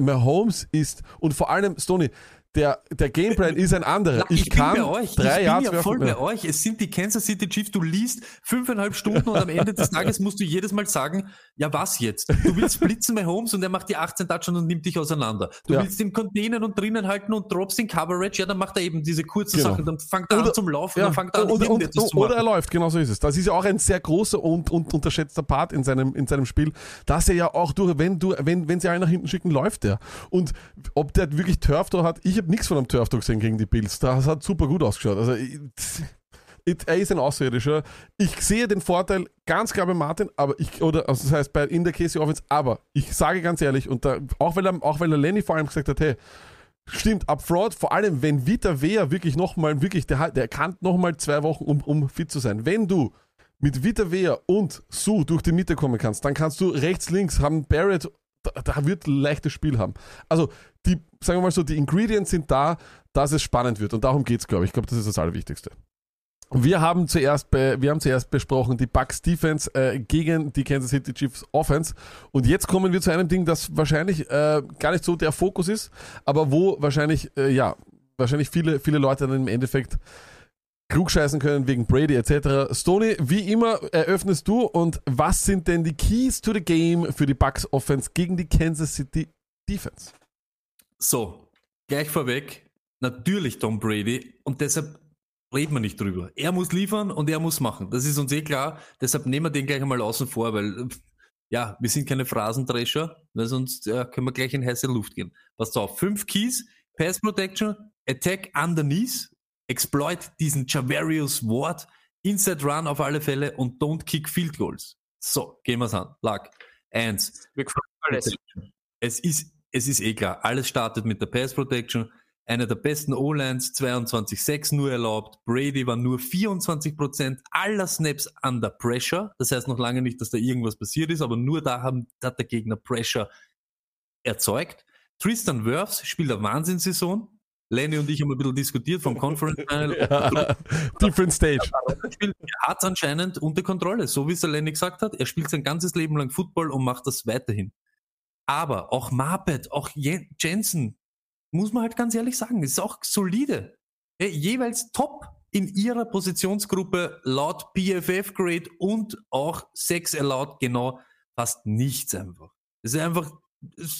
Mahomes ist, und vor allem, Stoney, der, der Gameplan ist ein anderer. Ich, ich kann bei euch. drei ich bin ja voll bei euch. Es sind die Kansas City Chiefs. Du liest fünfeinhalb Stunden und am Ende des Tages musst du jedes Mal sagen, ja was jetzt? Du willst blitzen bei Holmes und er macht die 18 Touchdowns und nimmt dich auseinander. Du ja. willst ihn containen und drinnen halten und droppst in Coverage, ja dann macht er eben diese kurze genau. Sache, dann fängt er oder, an zum Laufen, ja. dann fängt er an oder, und, zu Oder er läuft, genau so ist es. Das ist ja auch ein sehr großer und, und unterschätzter Part in seinem, in seinem Spiel, dass er ja auch durch, wenn du, wenn, wenn sie einen nach hinten schicken, läuft er. Und ob der wirklich Turf hat, ich habe nichts von einem Turf gesehen gegen die Bills. Das hat super gut ausgeschaut. Also, it, er ist ein Außerirdischer. Ich sehe den Vorteil ganz klar bei Martin, aber ich, oder also das heißt bei in der Casey Offense, aber ich sage ganz ehrlich, und da, auch weil er, auch weil er Lenny vor allem gesagt hat, hey, Stimmt, up front, vor allem wenn Vita Wea wirklich nochmal, wirklich, der, der kann nochmal zwei Wochen, um, um fit zu sein. Wenn du mit Vita Wea und Sue durch die Mitte kommen kannst, dann kannst du rechts, links haben Barrett da, da wird leichtes Spiel haben. Also, die, sagen wir mal so, die Ingredients sind da, dass es spannend wird. Und darum geht es, glaube ich. Ich glaube, das ist das Allerwichtigste. Wir haben zuerst, be, wir haben zuerst besprochen die Bucks Defense äh, gegen die Kansas City Chiefs Offense. Und jetzt kommen wir zu einem Ding, das wahrscheinlich äh, gar nicht so der Fokus ist, aber wo wahrscheinlich, äh, ja, wahrscheinlich viele, viele Leute dann im Endeffekt klugscheißen können wegen Brady etc. Stoney, wie immer eröffnest du und was sind denn die Keys to the Game für die Bucks Offense gegen die Kansas City Defense? So, gleich vorweg, natürlich Tom Brady und deshalb reden wir nicht drüber. Er muss liefern und er muss machen. Das ist uns eh klar. Deshalb nehmen wir den gleich einmal außen vor, weil ja, wir sind keine Phrasendrescher, weil sonst ja, können wir gleich in heiße Luft gehen. Pass auf, fünf Keys, Pass Protection, Attack underneath, exploit diesen Javarius Ward, Inside Run auf alle Fälle und don't kick Field Goals. So, gehen wir's an. Luck. Eins. Es ist, es ist eh klar. Alles startet mit der Pass Protection. Einer der besten O-Lines, 22-6 nur erlaubt. Brady war nur 24% aller Snaps under Pressure. Das heißt noch lange nicht, dass da irgendwas passiert ist, aber nur da haben, hat der Gegner Pressure erzeugt. Tristan Wirfs spielt eine Wahnsinnssaison Lenny und ich haben ein bisschen diskutiert vom Conference Panel. ja, different Stage. Er hat es anscheinend unter Kontrolle, so wie es der Lenny gesagt hat. Er spielt sein ganzes Leben lang Football und macht das weiterhin. Aber auch Marpet, auch Jensen, muss man halt ganz ehrlich sagen, ist auch solide. Jeweils top in ihrer Positionsgruppe laut PFF Grade und auch 6 allowed genau fast nichts einfach. Es ist einfach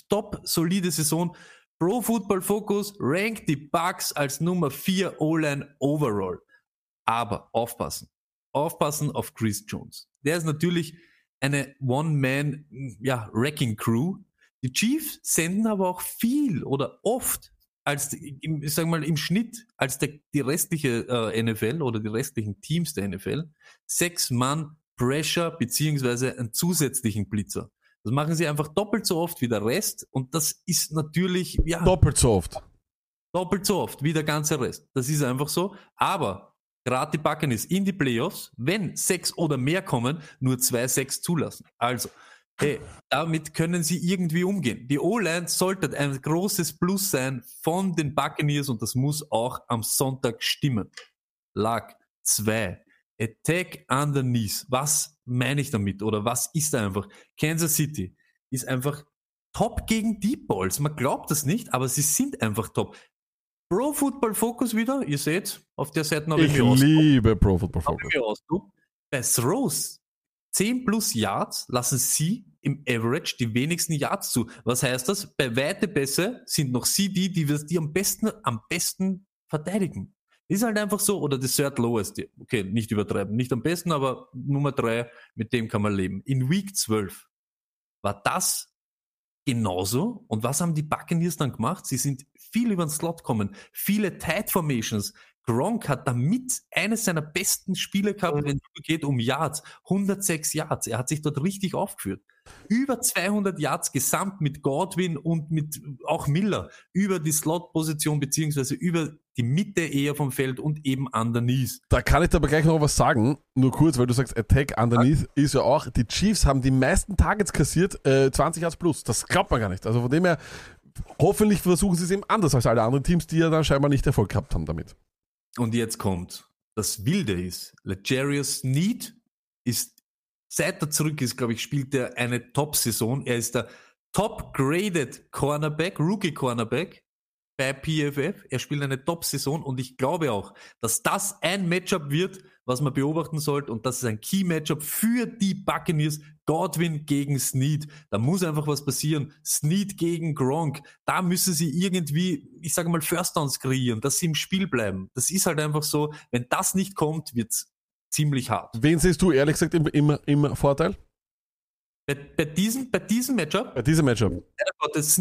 top solide Saison. Pro Football Focus rankt die Bucks als Nummer 4 O-Line overall. Aber aufpassen. Aufpassen auf Chris Jones. Der ist natürlich eine One-Man, ja, Wrecking Crew. Die Chiefs senden aber auch viel oder oft als, ich sag mal, im Schnitt als der, die restliche äh, NFL oder die restlichen Teams der NFL sechs Mann Pressure beziehungsweise einen zusätzlichen Blitzer. Das machen sie einfach doppelt so oft wie der Rest und das ist natürlich, ja. Doppelt so oft. Doppelt so oft wie der ganze Rest. Das ist einfach so. Aber gerade die Buccaneers in die Playoffs, wenn sechs oder mehr kommen, nur zwei sechs zulassen. Also, hey, damit können sie irgendwie umgehen. Die O-Line sollte ein großes Plus sein von den Buccaneers und das muss auch am Sonntag stimmen. Lag zwei. Attack underneath. Was meine ich damit? Oder was ist da einfach? Kansas City ist einfach top gegen Deep Balls. Man glaubt das nicht, aber sie sind einfach top. Pro Football Focus wieder, ihr seht, auf der Seite habe ich, ich liebe Pro Football Focus. Bei Throws 10 plus Yards lassen sie im Average die wenigsten Yards zu. Was heißt das? Bei weite Pässe sind noch sie die, die, die am besten, am besten verteidigen. Ist halt einfach so, oder the third lowest. Okay, nicht übertreiben. Nicht am besten, aber Nummer drei, mit dem kann man leben. In Week 12 war das genauso. Und was haben die Buccaneers dann gemacht? Sie sind viel über den Slot kommen. Viele Tight Formations. Gronk hat damit eines seiner besten Spiele gehabt, mhm. wenn es geht um Yards. 106 Yards. Er hat sich dort richtig aufgeführt. Über 200 Yards gesamt mit Godwin und mit auch Miller über die Slot-Position beziehungsweise über die Mitte eher vom Feld und eben underneath. Da kann ich aber gleich noch was sagen, nur kurz, weil du sagst, Attack underneath ja. ist ja auch, die Chiefs haben die meisten Targets kassiert, äh, 20 Yards plus. Das glaubt man gar nicht. Also von dem her, hoffentlich versuchen sie es eben anders als alle anderen Teams, die ja dann scheinbar nicht Erfolg gehabt haben damit. Und jetzt kommt, das Wilde ist, Legarius Need ist, seit er zurück ist, glaube ich, spielt er eine Top-Saison. Er ist der top-graded Cornerback, Rookie-Cornerback bei PFF. Er spielt eine Top-Saison und ich glaube auch, dass das ein Matchup wird, was man beobachten sollte und das ist ein Key-Matchup für die Buccaneers. Godwin gegen Snead. Da muss einfach was passieren. Snead gegen Gronk. Da müssen sie irgendwie, ich sage mal, First Downs kreieren, dass sie im Spiel bleiben. Das ist halt einfach so. Wenn das nicht kommt, wird's ziemlich hart. Wen siehst du ehrlich gesagt im, im, im Vorteil? Bei, bei, diesem, bei diesem Matchup? Bei diesem Matchup. Der Gott ist.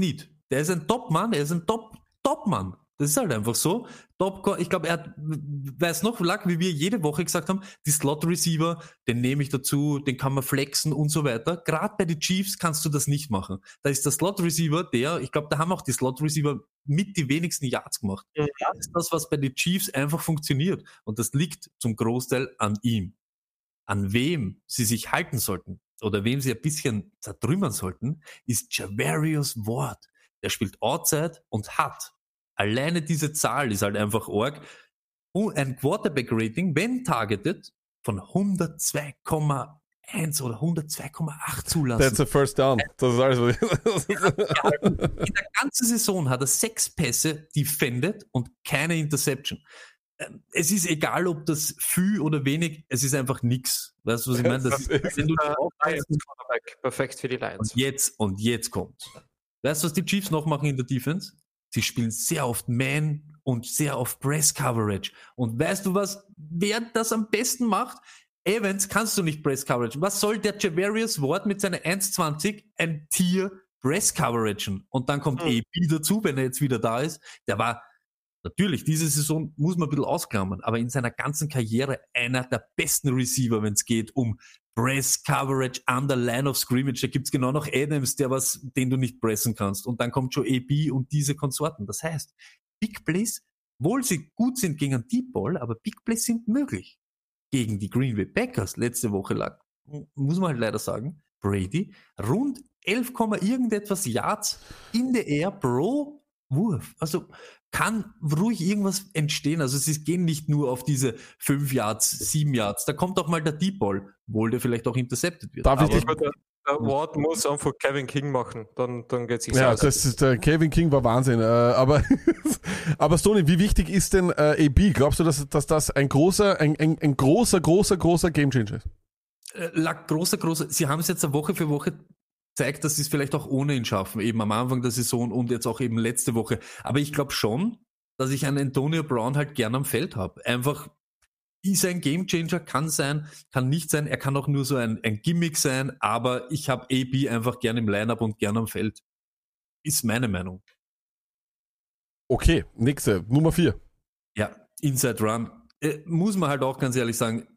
Der ist ein Top-Mann, er ist ein Top, Top-Mann. Das ist halt einfach so. Top, ich glaube, er hat, weiß noch, lag, wie wir jede Woche gesagt haben, die Slot-Receiver, den nehme ich dazu, den kann man flexen und so weiter. Gerade bei den Chiefs kannst du das nicht machen. Da ist der Slot-Receiver, der, ich glaube, da haben auch die Slot-Receiver mit die wenigsten Yards gemacht. Ja. Das ist das, was bei den Chiefs einfach funktioniert. Und das liegt zum Großteil an ihm. An wem sie sich halten sollten oder wem sie ein bisschen zertrümmern sollten, ist Javarius Ward. Der spielt Outside und hat Alleine diese Zahl ist halt einfach arg. Und ein Quarterback-Rating, wenn targeted, von 102,1 oder 102,8 zulassen. That's a first down. Das ist alles. in der ganzen Saison hat er sechs Pässe defended und keine Interception. Ähm, es ist egal, ob das viel oder wenig, es ist einfach nix. Weißt du, was ich meine? Das, das wenn du Perfekt für die Lions. Und jetzt, und jetzt kommt. Weißt du, was die Chiefs noch machen in der Defense? Sie spielen sehr oft Man und sehr oft Press Coverage. Und weißt du was, wer das am besten macht? Evans kannst du nicht Press Coverage. Was soll der Javarius Ward mit seiner 1,20 ein Tier Press Coverage? Und dann kommt mhm. AB dazu, wenn er jetzt wieder da ist. Der war natürlich, diese Saison muss man ein bisschen ausklammern, aber in seiner ganzen Karriere einer der besten Receiver, wenn es geht um Press Coverage under Line of Scrimmage. Da gibt's genau noch Adams, der was, den du nicht pressen kannst. Und dann kommt schon AB und diese Konsorten. Das heißt, Big Plays, wohl sie gut sind gegen einen Deep Ball, aber Big Plays sind möglich. Gegen die Green Bay Packers letzte Woche lag, muss man halt leider sagen, Brady, rund 11, irgendetwas Yards in der Air pro Wurf. Also kann ruhig irgendwas entstehen. Also sie gehen nicht nur auf diese fünf Yards, sieben Yards. Da kommt auch mal der Deep Ball, obwohl der vielleicht auch intercepted wird. Darf ich dich, der, der Ward muss einfach Kevin King machen, dann, dann geht es sich Ja, aus. das ist, der Kevin King war Wahnsinn. Äh, aber, aber Stoney, wie wichtig ist denn äh, AB? Glaubst du, dass, dass das ein großer, ein, ein, ein großer, großer, großer Gamechanger ist? Äh, lag großer, großer. Sie haben es jetzt Woche für Woche zeigt, dass sie es vielleicht auch ohne ihn schaffen, eben am Anfang der Saison und jetzt auch eben letzte Woche. Aber ich glaube schon, dass ich einen Antonio Brown halt gern am Feld habe. Einfach ist ein Gamechanger, kann sein, kann nicht sein. Er kann auch nur so ein, ein Gimmick sein, aber ich habe AB einfach gern im Lineup und gern am Feld. Ist meine Meinung. Okay, nächste, Nummer vier. Ja, Inside Run. Äh, muss man halt auch ganz ehrlich sagen,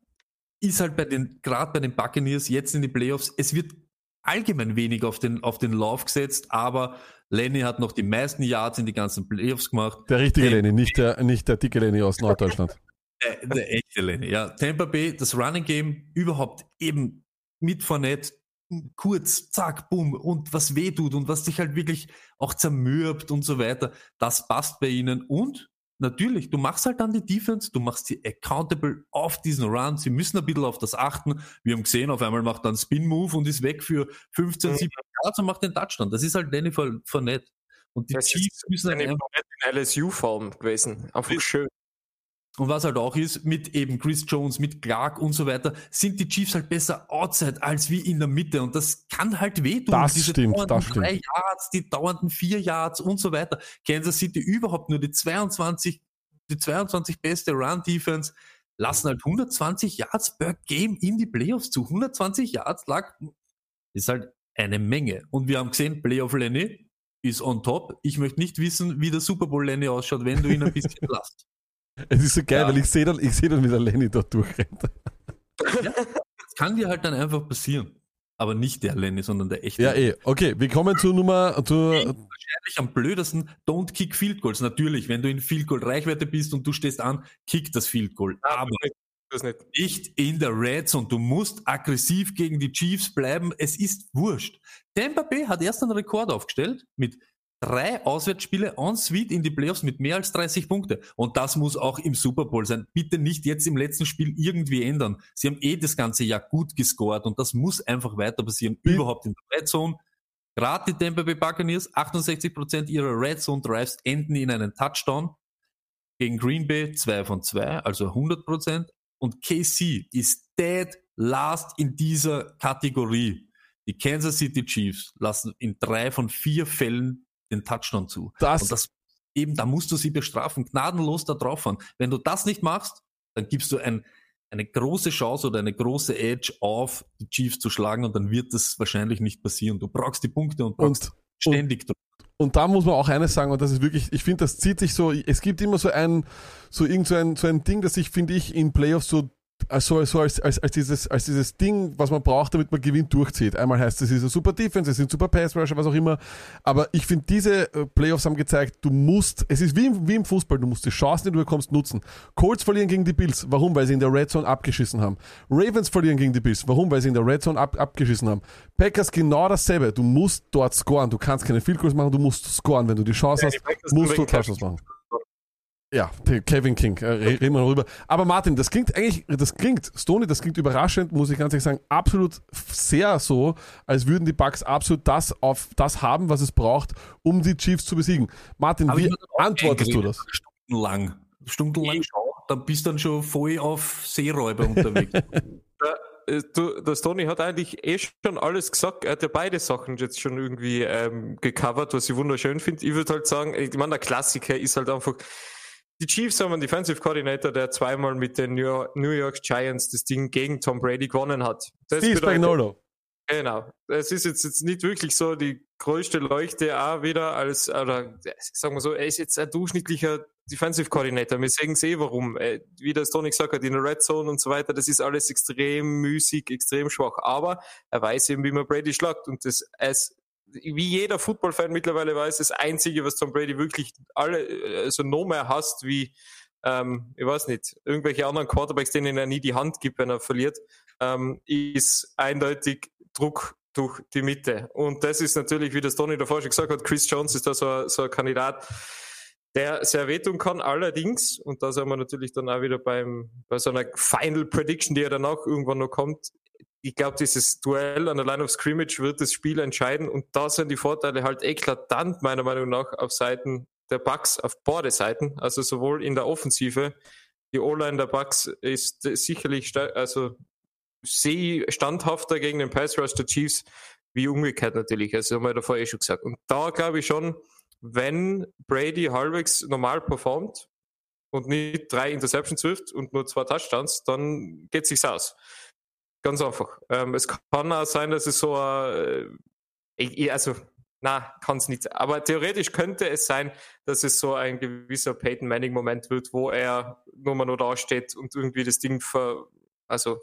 ist halt bei den, gerade bei den Buccaneers jetzt in die Playoffs, es wird allgemein wenig auf den, auf den Lauf gesetzt, aber Lenny hat noch die meisten Yards in die ganzen Playoffs gemacht. Der richtige Lenny, nicht der, nicht der dicke Lenny aus Norddeutschland. der, der echte Lenny, ja. Tampa Bay, das Running Game überhaupt eben mit Fournette, kurz, zack, bumm, und was weh tut und was dich halt wirklich auch zermürbt und so weiter, das passt bei ihnen und natürlich, du machst halt dann die Defense, du machst sie accountable auf diesen Run. Sie müssen ein bisschen auf das achten. Wir haben gesehen, auf einmal macht er einen Spin-Move und ist weg für 15, 17 Yards und macht den Touchdown. Das ist halt Danny Fournette. Und die das Chiefs müssen halt einfach... in LSU-Form gewesen. Einfach schön. Und was halt auch ist, mit eben Chris Jones, mit Clark und so weiter, sind die Chiefs halt besser outside als wie in der Mitte. Und das kann halt wehtun. Das Diese stimmt, das stimmt. Drei Yards, die dauernden vier Yards und so weiter. Kansas City überhaupt nur die 22, die 22 beste Run-Defense, lassen halt 120 Yards per Game in die Playoffs zu. 120 Yards lag, ist halt eine Menge. Und wir haben gesehen, Playoff Lenny ist on top. Ich möchte nicht wissen, wie der Super Bowl Lenny ausschaut, wenn du ihn ein bisschen lasst. Es ist so geil, ja. weil ich sehe dann, ich dann, wie der Lenny dort durchrennt. Ja, das kann dir halt dann einfach passieren. Aber nicht der Lenny, sondern der echte. Ja, eh. Okay, wir kommen zu Nummer. Zu Wahrscheinlich am blödesten, don't kick Field Goals. Natürlich, wenn du in Field Goal Reichweite bist und du stehst an, kick das Field Goal. Aber nicht. nicht in der Red Zone. Du musst aggressiv gegen die Chiefs bleiben. Es ist wurscht. Tampa Bay hat erst einen Rekord aufgestellt mit drei Auswärtsspiele en suite in die Playoffs mit mehr als 30 Punkte. Und das muss auch im Super Bowl sein. Bitte nicht jetzt im letzten Spiel irgendwie ändern. Sie haben eh das ganze Jahr gut gescored und das muss einfach weiter passieren. Mhm. Überhaupt in der Red Zone. Gerade die Tampa Bay Buccaneers, 68% ihrer Red Zone Drives enden in einen Touchdown. Gegen Green Bay 2 von 2, also 100%. Und KC ist dead last in dieser Kategorie. Die Kansas City Chiefs lassen in drei von vier Fällen den Touchdown zu. Das, und das eben, da musst du sie bestrafen, gnadenlos da drauf fahren. Wenn du das nicht machst, dann gibst du ein, eine große Chance oder eine große Edge auf, die Chiefs zu schlagen und dann wird das wahrscheinlich nicht passieren. Du brauchst die Punkte und brauchst und, ständig und, und da muss man auch eines sagen, und das ist wirklich, ich finde, das zieht sich so, es gibt immer so ein, so irgend so ein, so ein Ding, das sich, finde ich, in Playoffs so also, also als, als, als, dieses, als dieses Ding, was man braucht, damit man gewinnt, durchzieht. Einmal heißt es, es ist ein super Defense, es sind super Pass Rusher, was auch immer. Aber ich finde, diese äh, Playoffs haben gezeigt, du musst, es ist wie im, wie im Fußball, du musst die Chancen, die du bekommst, nutzen. Colts verlieren gegen die Bills. Warum? Weil sie in der Red Zone abgeschissen haben. Ravens verlieren gegen die Bills. Warum? Weil sie in der Red Zone ab, abgeschissen haben. Packers genau dasselbe. Du musst dort scoren. Du kannst keine Field Goals machen, du musst scoren. Wenn du die Chance ja, hast, musst du Touchdowns machen. Ja, Kevin King, äh, reden wir darüber. Aber Martin, das klingt eigentlich, das klingt, Stoney, das klingt überraschend, muss ich ganz ehrlich sagen, absolut sehr so, als würden die Bucks absolut das auf das haben, was es braucht, um die Chiefs zu besiegen. Martin, Aber wie antwortest du das? Stundenlang. Stundenlang, dann bist du dann schon voll auf Seeräuber unterwegs. Äh, du, der Stoney hat eigentlich eh schon alles gesagt. Er hat ja beide Sachen jetzt schon irgendwie ähm, gecovert, was ich wunderschön finde. Ich würde halt sagen, ich meine, der Klassiker ist halt einfach, die Chiefs haben einen Defensive Coordinator, der zweimal mit den New York Giants das Ding gegen Tom Brady gewonnen hat. Das Steve Spagnolo. Genau. Es ist jetzt, jetzt nicht wirklich so die größte Leuchte auch wieder als, oder sagen wir so, er ist jetzt ein durchschnittlicher Defensive Coordinator. Wir sehen eh warum. Äh, wie der Tony gesagt hat, in der Red Zone und so weiter, das ist alles extrem müßig, extrem schwach. Aber er weiß eben, wie man Brady schlagt und das, als wie jeder Football-Fan mittlerweile weiß, das Einzige, was Tom Brady wirklich alle, also noch mehr hasst, wie, ähm, ich weiß nicht, irgendwelche anderen Quarterbacks, denen er nie die Hand gibt, wenn er verliert, ähm, ist eindeutig Druck durch die Mitte. Und das ist natürlich, wie das Tony davor schon gesagt hat, Chris Jones ist da so, so ein Kandidat, der sehr wehtun kann. Allerdings, und da sind wir natürlich dann auch wieder beim, bei so einer Final Prediction, die ja danach irgendwann noch kommt, ich glaube, dieses Duell an der Line of Scrimmage wird das Spiel entscheiden und da sind die Vorteile halt eklatant, meiner Meinung nach, auf Seiten der Bucks, auf beide Seiten, also sowohl in der Offensive, die O-Line der Bucks ist sicherlich, also sehe standhafter gegen den Pass Rush der Chiefs, wie umgekehrt natürlich. Also haben wir davor eh schon gesagt. Und da glaube ich schon, wenn Brady halbwegs normal performt und nicht drei Interceptions wirft und nur zwei Touchdowns, dann geht sich's aus. Ganz einfach. Ähm, es kann auch sein, dass es so, äh, also, na, kann es nicht. Aber theoretisch könnte es sein, dass es so ein gewisser Peyton Manning Moment wird, wo er nur mal nur da steht und irgendwie das Ding ver, also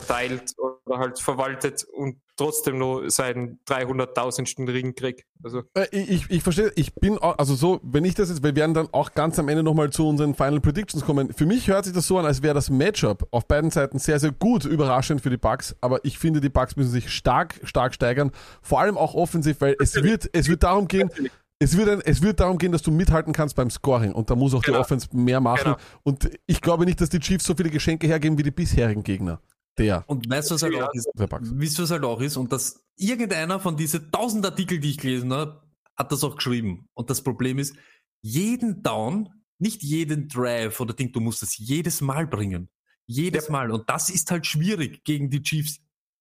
verteilt oder halt verwaltet und trotzdem nur seinen 300.000. Ring kriegt. Also. Äh, ich, ich verstehe, ich bin auch, also so, wenn ich das jetzt, wir werden dann auch ganz am Ende nochmal zu unseren Final Predictions kommen. Für mich hört sich das so an, als wäre das Matchup auf beiden Seiten sehr, sehr gut, überraschend für die Bucks, aber ich finde, die Bucks müssen sich stark, stark steigern, vor allem auch offensiv, weil es wird, es wird darum gehen, es wird, ein, es wird darum gehen, dass du mithalten kannst beim Scoring und da muss auch genau. die Offense mehr machen. Genau. Und ich glaube nicht, dass die Chiefs so viele Geschenke hergeben wie die bisherigen Gegner. Der. Und weißt du, was halt auch ist? Wisst du, was halt auch ist? Und dass irgendeiner von diesen tausend Artikel, die ich gelesen habe, hat das auch geschrieben. Und das Problem ist, jeden Down, nicht jeden Drive oder Ding, du musst das jedes Mal bringen. Jedes ja. Mal. Und das ist halt schwierig gegen die Chiefs.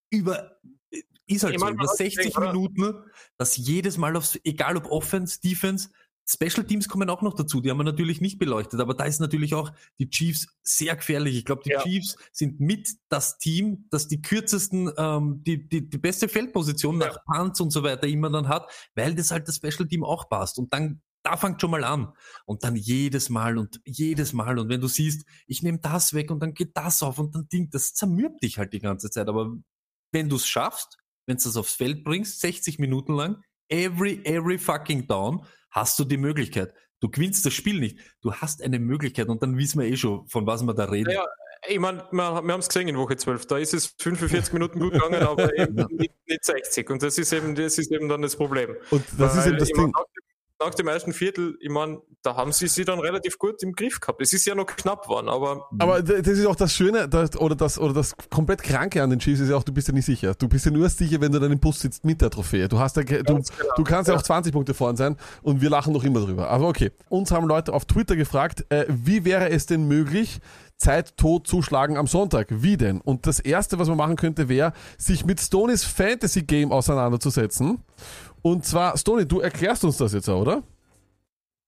Über, ist halt ich so, über 60 Minuten, dass jedes Mal aufs, egal ob Offense, Defense, Special Teams kommen auch noch dazu, die haben wir natürlich nicht beleuchtet, aber da ist natürlich auch die Chiefs sehr gefährlich. Ich glaube, die ja. Chiefs sind mit das Team, das die kürzesten, ähm, die, die, die beste Feldposition ja. nach Punts und so weiter immer dann hat, weil das halt das Special Team auch passt. Und dann, da fängt schon mal an. Und dann jedes Mal und jedes Mal. Und wenn du siehst, ich nehme das weg und dann geht das auf und dann Ding, das zermürbt dich halt die ganze Zeit. Aber wenn du es schaffst, wenn du das aufs Feld bringst, 60 Minuten lang, every, every fucking down, hast du die Möglichkeit. Du gewinnst das Spiel nicht. Du hast eine Möglichkeit und dann wissen wir eh schon, von was wir da reden. Ja, ich meine, wir, haben es gesehen in Woche 12. Da ist es 45 Minuten gut gegangen, aber eben nicht, nicht, 60. Und das ist eben, das ist eben dann das Problem. Und das Weil, ist eben das Ding. Nach dem ersten Viertel, ich meine, da haben sie sie dann relativ gut im Griff gehabt. Es ist ja noch knapp geworden, aber. Aber das ist auch das Schöne, das, oder das, oder das komplett Kranke an den Chiefs ist ja auch, du bist ja nicht sicher. Du bist ja nur sicher, wenn du dann im Bus sitzt mit der Trophäe. Du hast ja, du, genau. du kannst ja auch 20 Punkte vorn sein und wir lachen noch immer drüber. Aber okay. Uns haben Leute auf Twitter gefragt, äh, wie wäre es denn möglich, Zeit tot zuschlagen am Sonntag. Wie denn? Und das erste, was man machen könnte, wäre, sich mit Stonys Fantasy Game auseinanderzusetzen und zwar, Stony, du erklärst uns das jetzt, oder?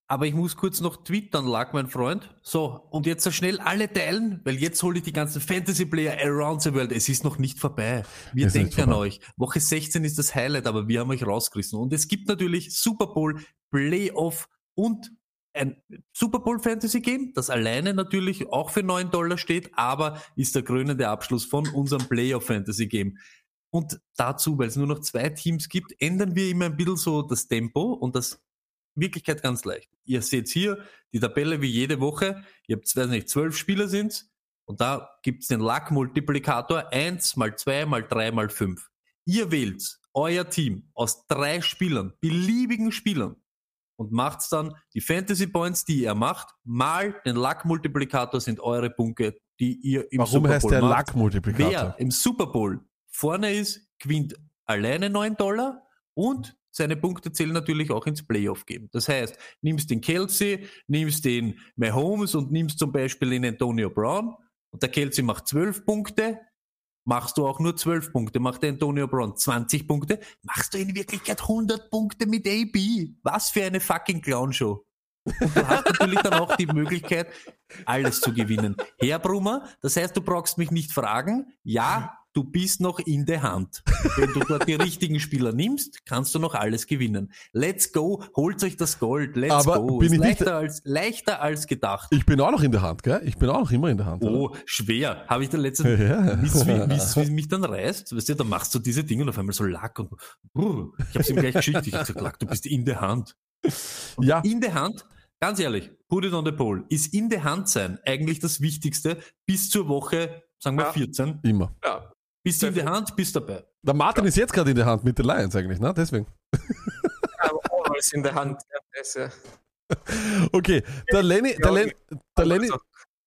Aber ich muss kurz noch twittern, lag mein Freund. So, und jetzt so schnell alle teilen, weil jetzt hole ich die ganzen Fantasy-Player around the world. Es ist noch nicht vorbei. Wir es denken an euch. Woche 16 ist das Highlight, aber wir haben euch rausgerissen. Und es gibt natürlich Super Bowl, Playoff und ein Super Bowl Fantasy Game, das alleine natürlich auch für 9 Dollar steht, aber ist der krönende Abschluss von unserem Playoff Fantasy Game. Und dazu, weil es nur noch zwei Teams gibt, ändern wir immer ein bisschen so das Tempo und das Wirklichkeit ganz leicht. Ihr seht hier die Tabelle wie jede Woche. Ihr habt, weiß nicht, zwölf Spieler sind und da gibt es den Luck-Multiplikator 1 mal 2 mal 3 mal 5. Ihr wählt euer Team aus drei Spielern, beliebigen Spielern und macht dann die Fantasy Points, die ihr macht, mal den Luck-Multiplikator sind eure Punkte, die ihr im Warum Super Bowl heißt der Luck-Multiplikator? Wer im Super Bowl vorne ist, gewinnt alleine 9 Dollar und seine Punkte zählen natürlich auch ins Playoff geben. Das heißt, nimmst den Kelsey, nimmst den Mahomes und nimmst zum Beispiel den Antonio Brown und der Kelsey macht 12 Punkte, machst du auch nur 12 Punkte, macht der Antonio Brown 20 Punkte, machst du in Wirklichkeit 100 Punkte mit AB. Was für eine fucking Clownshow. Und du hast natürlich dann auch die Möglichkeit, alles zu gewinnen. Herr Brummer, das heißt, du brauchst mich nicht fragen. Ja, du bist noch in der Hand. Wenn du dort die richtigen Spieler nimmst, kannst du noch alles gewinnen. Let's go, holt euch das Gold, let's Aber go. Bin ich leichter, nicht, als, leichter als gedacht. Ich bin auch noch in der Hand, gell? Ich bin auch noch immer in der Hand. Oh, oder? schwer. Habe ich der letzte, ja. wie es mich dann reißt, weißt du, da machst du diese Dinge und auf einmal so Lack und, uh, ich habe es ihm gleich geschickt. Ich habe gesagt, Lack, du bist in der Hand. Und ja. In der Hand, ganz ehrlich, put it on the pole, ist in der Hand sein eigentlich das Wichtigste bis zur Woche, sagen wir ja. 14. Immer. Ja. Bist du in der Hand, bist dabei. Der Martin ja. ist jetzt gerade in der Hand mit den Lions eigentlich, ne? Deswegen. Aber always in der Hand. Ja, okay, der Lenny, der, Len, der Lenny,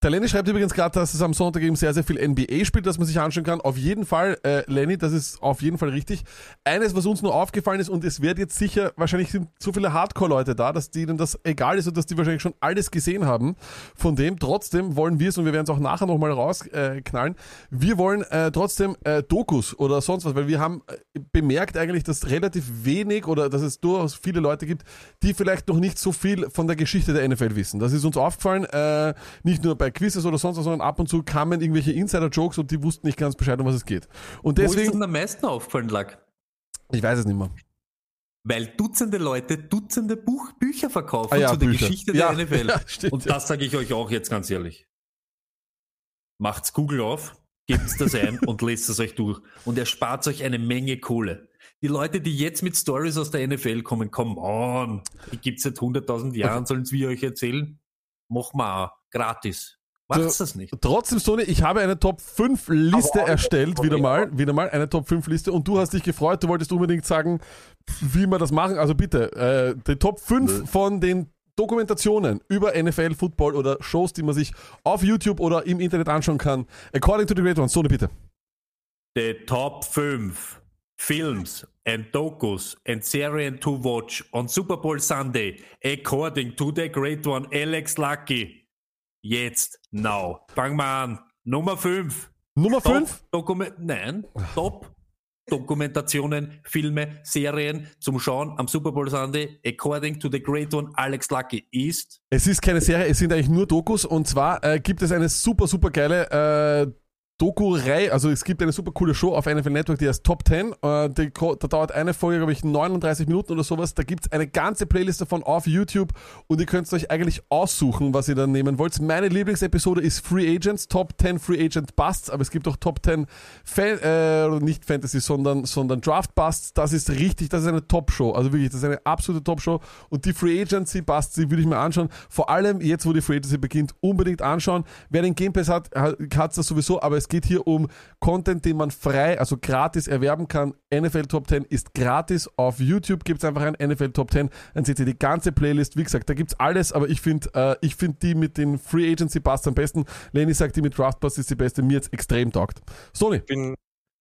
der Lenny schreibt übrigens gerade, dass es am Sonntag eben sehr, sehr viel NBA spielt, dass man sich anschauen kann. Auf jeden Fall, äh, Lenny, das ist auf jeden Fall richtig. Eines, was uns nur aufgefallen ist, und es wird jetzt sicher, wahrscheinlich sind so viele Hardcore-Leute da, dass denen das egal ist und dass die wahrscheinlich schon alles gesehen haben. Von dem, trotzdem wollen wir es, und wir werden es auch nachher nochmal rausknallen, äh, wir wollen äh, trotzdem äh, Dokus oder sonst was, weil wir haben äh, bemerkt eigentlich, dass relativ wenig oder dass es durchaus viele Leute gibt, die vielleicht noch nicht so viel von der Geschichte der NFL wissen. Das ist uns aufgefallen, äh, nicht nur bei bei Quizzes oder sonst was, sondern ab und zu kamen irgendwelche Insider-Jokes und die wussten nicht ganz Bescheid, um was es geht. Und deswegen, Wo ist denn am meisten aufgefallen, Lack? Ich weiß es nicht mehr. Weil Dutzende Leute Dutzende Buch, Bücher verkaufen ah, ja, zu der Bücher. Geschichte der ja, NFL. Ja, stimmt, und das sage ich euch auch jetzt ganz ehrlich. Macht's Google auf, gebt's das ein und lest es euch durch. Und er spart euch eine Menge Kohle. Die Leute, die jetzt mit Stories aus der NFL kommen, come on, die gibt's seit 100.000 Jahren, sollen es wir euch erzählen? Mach mal gratis. Macht's das nicht. Trotzdem, Sony, ich habe eine Top 5 Liste erstellt, wieder mal, wieder mal, eine Top 5 Liste und du hast dich gefreut, du wolltest unbedingt sagen, wie wir das machen. Also bitte, äh, die Top 5 von den Dokumentationen über NFL, Football oder Shows, die man sich auf YouTube oder im Internet anschauen kann. According to the Great Ones. Sony, bitte. The Top 5 Films and Dokus and Serien to watch on Super Bowl Sunday, according to the Great One, Alex Lucky. Jetzt, now. Fangen wir an. Nummer 5. Nummer 5? Nein, Top Dokumentationen, Filme, Serien zum Schauen am Super Bowl Sunday, according to the great one Alex Lucky, ist. Es ist keine Serie, es sind eigentlich nur Dokus und zwar äh, gibt es eine super, super geile äh, Doku-Reihe, also es gibt eine super coole Show auf NFL Network, die heißt Top 10. Äh, da dauert eine Folge, glaube ich, 39 Minuten oder sowas. Da gibt es eine ganze Playlist davon auf YouTube und ihr könnt euch eigentlich aussuchen, was ihr dann nehmen wollt. Meine Lieblingsepisode ist Free Agents, Top 10 Free Agent Busts, aber es gibt auch Top 10 Fan, äh, nicht Fantasy, sondern, sondern Draft Busts. Das ist richtig, das ist eine Top-Show. Also wirklich, das ist eine absolute Top-Show. Und die Free Agency Busts, die würde ich mir anschauen. Vor allem jetzt, wo die Free Agency beginnt, unbedingt anschauen. Wer den Game Pass hat, hat es das sowieso, aber es geht hier um Content, den man frei, also gratis erwerben kann. NFL Top 10 ist gratis. Auf YouTube gibt es einfach ein NFL Top 10. Dann seht ihr die ganze Playlist. Wie gesagt, da gibt es alles, aber ich finde äh, ich find die mit den Free Agency Pass am besten. Lenny sagt, die mit Draft Pass ist die beste. Mir jetzt extrem taugt. Sony. Ich bin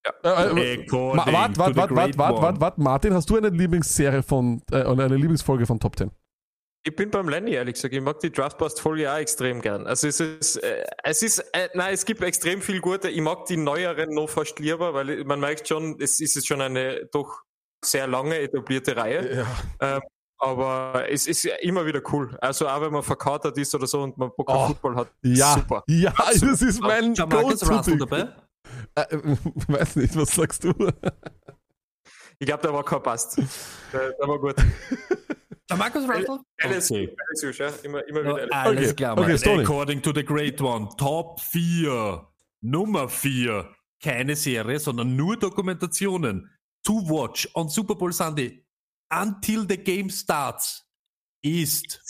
ja. Äh, äh, warte, warte, warte, warte, warte, warte, Martin, hast du eine Lieblingsserie von, äh, oder eine Lieblingsfolge von Top 10? Ich bin beim Lenny, ehrlich gesagt. Ich mag die Draftbust-Folge auch extrem gern. Also es ist, äh, es ist, äh, nein, es gibt extrem viel gute. Ich mag die neueren noch fast lieber, weil man merkt schon, es ist jetzt schon eine doch sehr lange etablierte Reihe. Ja. Ähm, aber es ist immer wieder cool. Also auch wenn man verkatert ist oder so und man Bock auf oh, Football hat. Ja, super. Ja, das ist mein Go-To. dabei? Äh, äh, weiß nicht, was sagst du? ich glaube, der war kein Passt. Der, der war gut. Der Markus Russell? Alles, okay. ja. Immer, immer wieder. Ja, alles okay. klar, okay, According to the Great One, Top 4, Nummer 4, keine Serie, sondern nur Dokumentationen. To watch on Super Bowl Sunday until the game starts ist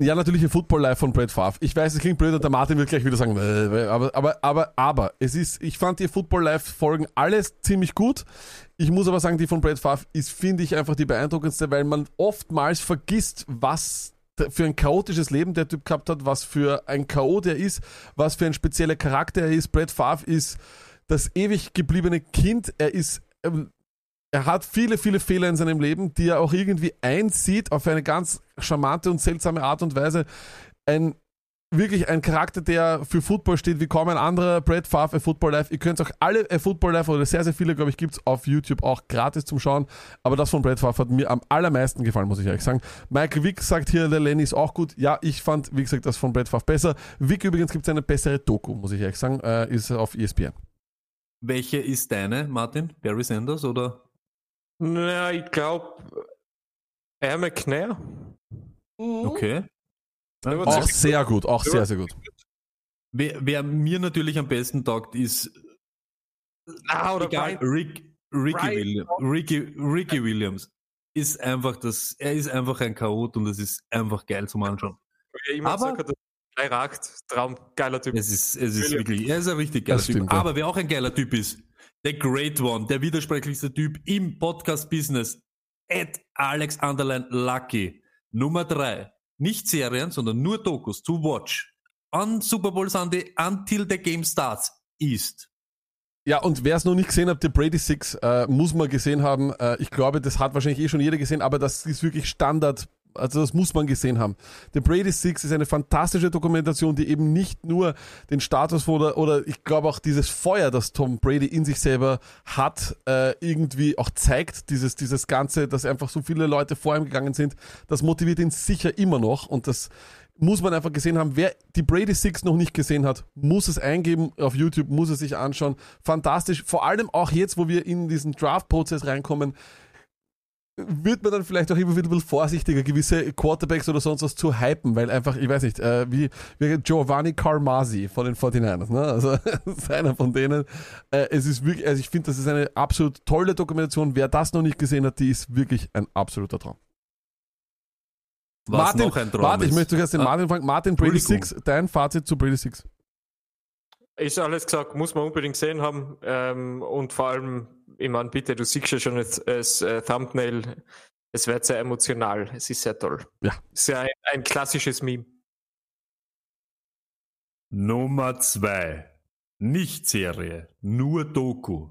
ja, natürlich ein Football Live von Brad Favre. Ich weiß, es klingt blöd und der Martin wird gleich wieder sagen, aber, aber, aber, aber, es ist, ich fand die Football Live Folgen alles ziemlich gut. Ich muss aber sagen, die von Brad Favre ist, finde ich, einfach die beeindruckendste, weil man oftmals vergisst, was für ein chaotisches Leben der Typ gehabt hat, was für ein Chaot er ist, was für ein spezieller Charakter er ist. Brad Favre ist das ewig gebliebene Kind. Er ist ähm, er hat viele, viele Fehler in seinem Leben, die er auch irgendwie einsieht auf eine ganz charmante und seltsame Art und Weise. Ein wirklich ein Charakter, der für Football steht, wie kaum ein anderer. Brad Favre, A Football Life. Ihr könnt auch alle A Football Life oder sehr, sehr viele, glaube ich, gibt es auf YouTube auch gratis zum Schauen. Aber das von Brad Favre hat mir am allermeisten gefallen, muss ich ehrlich sagen. Michael Wick sagt hier, der Lenny ist auch gut. Ja, ich fand, wie gesagt, das von Brad Favre besser. Wick übrigens gibt es eine bessere Doku, muss ich ehrlich sagen, äh, ist auf ESPN. Welche ist deine, Martin? Barry Sanders oder? Na, ich glaube, Air McNair. Mhm. Okay. Auch sehr gut, auch sehr, sehr gut. Wer, wer, mir natürlich am besten taugt, ist ah, oder egal, Rick, Ricky, William, Ricky, Ricky Williams. Ist einfach das, er ist einfach ein Chaot und es ist einfach geil zum Anschauen. Aber gesagt, er ragt, Traum, geiler Typ. Es ist, es ist wirklich, er ist ein richtig geiler Typ. Stimmt, Aber wer auch ein geiler Typ ist, The Great One, der widersprüchlichste Typ im Podcast-Business. At Alex Underline Lucky. Nummer drei. Nicht Serien, sondern nur Dokus to watch on Super Bowl Sunday until the game starts ist. Ja, und wer es noch nicht gesehen hat, The Brady Six, äh, muss man gesehen haben. Äh, ich glaube, das hat wahrscheinlich eh schon jeder gesehen, aber das ist wirklich Standard also das muss man gesehen haben. The Brady Six ist eine fantastische Dokumentation, die eben nicht nur den Status oder, oder ich glaube auch dieses Feuer, das Tom Brady in sich selber hat, äh, irgendwie auch zeigt, dieses, dieses Ganze, dass einfach so viele Leute vor ihm gegangen sind, das motiviert ihn sicher immer noch und das muss man einfach gesehen haben. Wer die Brady Six noch nicht gesehen hat, muss es eingeben auf YouTube, muss es sich anschauen. Fantastisch. Vor allem auch jetzt, wo wir in diesen Draft-Prozess reinkommen wird man dann vielleicht auch immer wieder ein bisschen vorsichtiger, gewisse Quarterbacks oder sonst was zu hypen, weil einfach, ich weiß nicht, äh, wie, wie Giovanni Carmasi von den 49ers, ne? Also ist einer von denen. Äh, es ist wirklich, also ich finde, das ist eine absolut tolle Dokumentation. Wer das noch nicht gesehen hat, die ist wirklich ein absoluter Traum. Was Martin, noch ein Traum warte, ich möchte zuerst den ah, Martin fragen. Martin, Brady Six, dein Fazit zu Brady Six. Ist alles gesagt, muss man unbedingt sehen haben. Ähm, und vor allem ich meine, bitte, du siehst ja schon das, das äh, Thumbnail, es wird sehr emotional, es ist sehr toll. Ja. Es ist ja ein, ein klassisches Meme. Nummer zwei. Nicht Serie, nur Doku.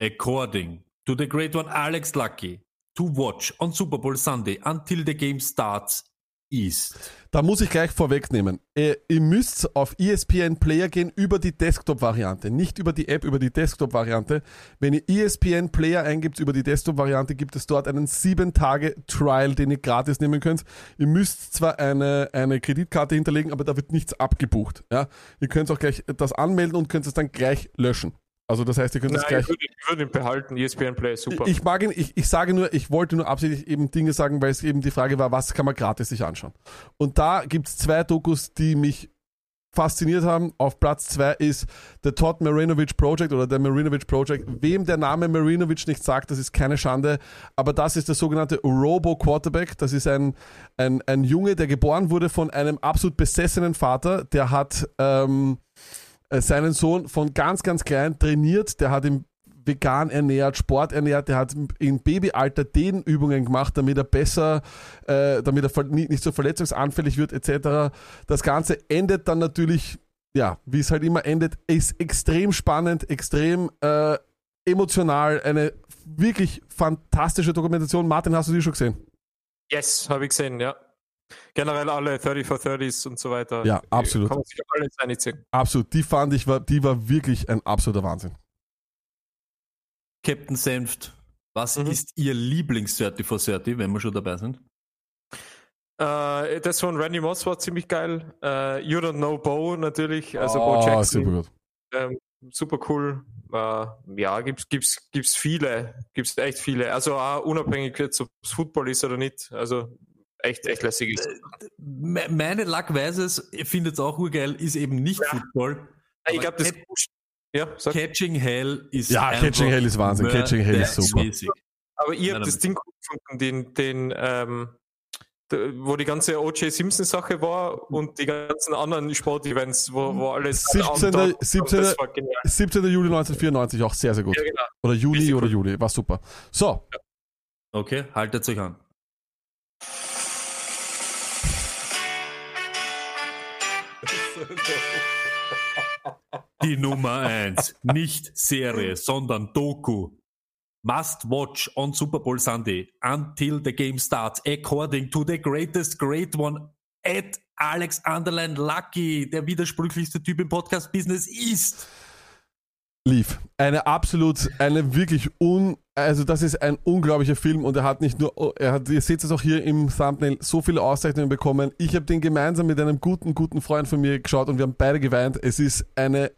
According to the great one Alex Lucky, to watch on Super Bowl Sunday until the game starts ist. Da muss ich gleich vorwegnehmen. Ihr, ihr müsst auf ESPN Player gehen über die Desktop-Variante, nicht über die App, über die Desktop-Variante. Wenn ihr ESPN Player eingibt über die Desktop-Variante, gibt es dort einen 7-Tage-Trial, den ihr gratis nehmen könnt. Ihr müsst zwar eine, eine Kreditkarte hinterlegen, aber da wird nichts abgebucht. Ja? Ihr könnt auch gleich das anmelden und könnt es dann gleich löschen. Also das heißt, ihr könnt Nein, das gleich. Ich würde, ich würde ihn behalten, ESPN Play ist super. Ich mag ihn, ich, ich sage nur, ich wollte nur absichtlich eben Dinge sagen, weil es eben die Frage war, was kann man gratis sich anschauen. Und da gibt es zwei Dokus, die mich fasziniert haben. Auf Platz zwei ist The Todd Marinovich Project oder der Marinovich Project. Wem der Name Marinovich nicht sagt, das ist keine Schande. Aber das ist der sogenannte Robo Quarterback. Das ist ein, ein, ein Junge, der geboren wurde von einem absolut besessenen Vater. Der hat ähm, äh, seinen Sohn von ganz, ganz klein trainiert. Der hat ihn vegan ernährt, Sport ernährt, der hat im Babyalter Dehnübungen gemacht, damit er besser, äh, damit er nicht so verletzungsanfällig wird, etc. Das Ganze endet dann natürlich, ja, wie es halt immer endet, ist extrem spannend, extrem äh, emotional, eine wirklich fantastische Dokumentation. Martin, hast du die schon gesehen? Yes, habe ich gesehen, ja. Generell alle 30 for 30s und so weiter. Ja, absolut. Kann man sich alles einziehen. Absolut. Die fand ich, war, die war wirklich ein absoluter Wahnsinn. Captain Senft, was mhm. ist Ihr Lieblings-30 for 30, wenn wir schon dabei sind? Uh, das von Randy Moss war ziemlich geil. Uh, you Don't Know Bo natürlich, also oh, Bo Jackson. Super gut. Ähm, super cool. Uh, ja, gibt's, gibt's, gibt's viele, gibt's echt viele. Also auch unabhängig jetzt, ob es Football ist oder nicht. Also echt, echt lässig ist. Meine Lackweise, ich finde es auch urgeil, ist eben nicht ja. Football. Ich glaube, das ja, sag. Catching Hell ist Ja, Catching Hell ist Wahnsinn. Catching Hell ist super. Mäßig. Aber ihr habt das Ding gefunden, den, den ähm, wo die ganze O.J. Simpson-Sache war und die ganzen anderen Sportevents, wo, wo alles. 17. 17. 17. Juli 1994, auch sehr, sehr gut. Ja, genau. Oder Juni Richtig oder Juli, war super. So. Okay, haltet euch an. Die Nummer eins. Nicht Serie, sondern Doku. Must watch on Super Bowl Sunday until the game starts, according to the greatest great one at Alex Underline Lucky, der widersprüchlichste Typ im Podcast-Business ist. Lief. Eine absolut, eine wirklich un, also das ist ein unglaublicher Film und er hat nicht nur, er hat, ihr seht es auch hier im Thumbnail, so viele Auszeichnungen bekommen. Ich habe den gemeinsam mit einem guten, guten Freund von mir geschaut und wir haben beide geweint. Es ist eine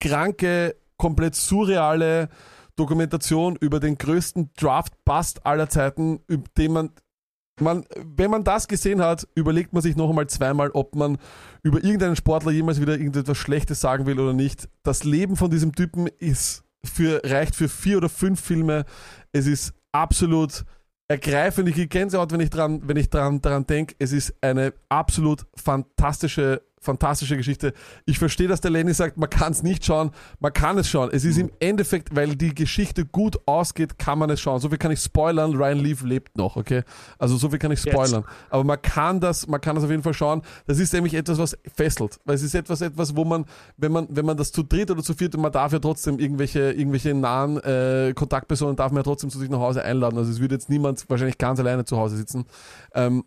kranke, komplett surreale Dokumentation über den größten Draft-Bust aller Zeiten, über den man man, wenn man das gesehen hat, überlegt man sich noch einmal zweimal, ob man über irgendeinen Sportler jemals wieder irgendetwas Schlechtes sagen will oder nicht. Das Leben von diesem Typen ist für, reicht für vier oder fünf Filme. Es ist absolut ergreifend. Ich kriege Gänsehaut, wenn ich dran, wenn ich dran, daran denke. Es ist eine absolut fantastische fantastische Geschichte. Ich verstehe, dass der Lenny sagt, man kann es nicht schauen, man kann es schauen. Es ist im Endeffekt, weil die Geschichte gut ausgeht, kann man es schauen. So viel kann ich spoilern, Ryan Leaf lebt noch, okay? Also so viel kann ich spoilern. Jetzt. Aber man kann das, man kann das auf jeden Fall schauen. Das ist nämlich etwas, was fesselt. Weil es ist etwas, etwas, wo man, wenn man, wenn man das zu dritt oder zu viert, man darf ja trotzdem irgendwelche, irgendwelche nahen äh, Kontaktpersonen darf man ja trotzdem zu sich nach Hause einladen. Also es würde jetzt niemand wahrscheinlich ganz alleine zu Hause sitzen. Ähm,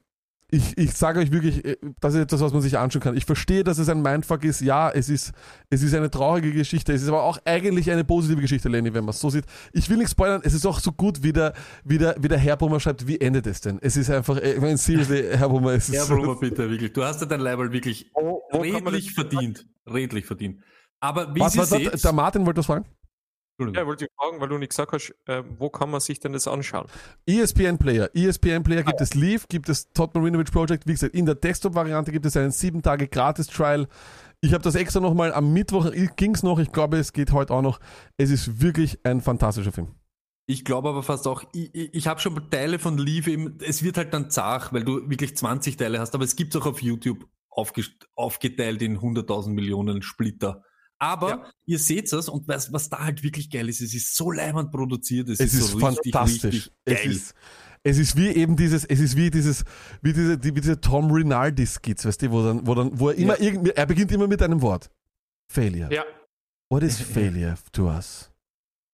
ich, ich sage euch wirklich, äh, das ist etwas, was man sich anschauen kann. Ich verstehe, dass es ein Mindfuck ist. Ja, es ist, es ist eine traurige Geschichte. Es ist aber auch eigentlich eine positive Geschichte, Lenny, wenn man es so sieht. Ich will nichts spoilern. Es ist auch so gut, wie der, wie der, wie der Herr Brummer schreibt. Wie endet es denn? Es ist einfach, äh, ich meine, seriously, Herr Brummer, es ist. Herr Brummer, bitte, wirklich. Du hast ja dein Leibel wirklich oh, redlich verdient. Redlich verdient. Aber wie was, Sie was, seht, der Martin wollte das fragen? Ja, wollte ich fragen, weil du nicht gesagt hast, äh, wo kann man sich denn das anschauen? ESPN Player. ESPN Player gibt ah. es Leaf, gibt es Todd Marinovich Project. Wie gesagt, in der Desktop-Variante gibt es einen 7 Tage Gratis-Trial. Ich habe das extra nochmal am Mittwoch, ging es noch, ich glaube, es geht heute auch noch. Es ist wirklich ein fantastischer Film. Ich glaube aber fast auch, ich, ich habe schon Teile von Leaf, eben, es wird halt dann zart, weil du wirklich 20 Teile hast, aber es gibt es auch auf YouTube aufgeteilt in 100.000 Millionen Splitter. Aber ja. ihr seht es und was, was da halt wirklich geil ist, es ist so leimend produziert, es, es ist, ist, so fantastisch. Richtig, richtig geil. Es ist, es ist wie eben dieses, es ist wie dieses, wie diese, die, wie diese Tom Rinaldi Skits, weißt du, wo dann, wo dann, wo er immer ja. irgendwie, er beginnt immer mit einem Wort. Failure. Ja. What is failure to us?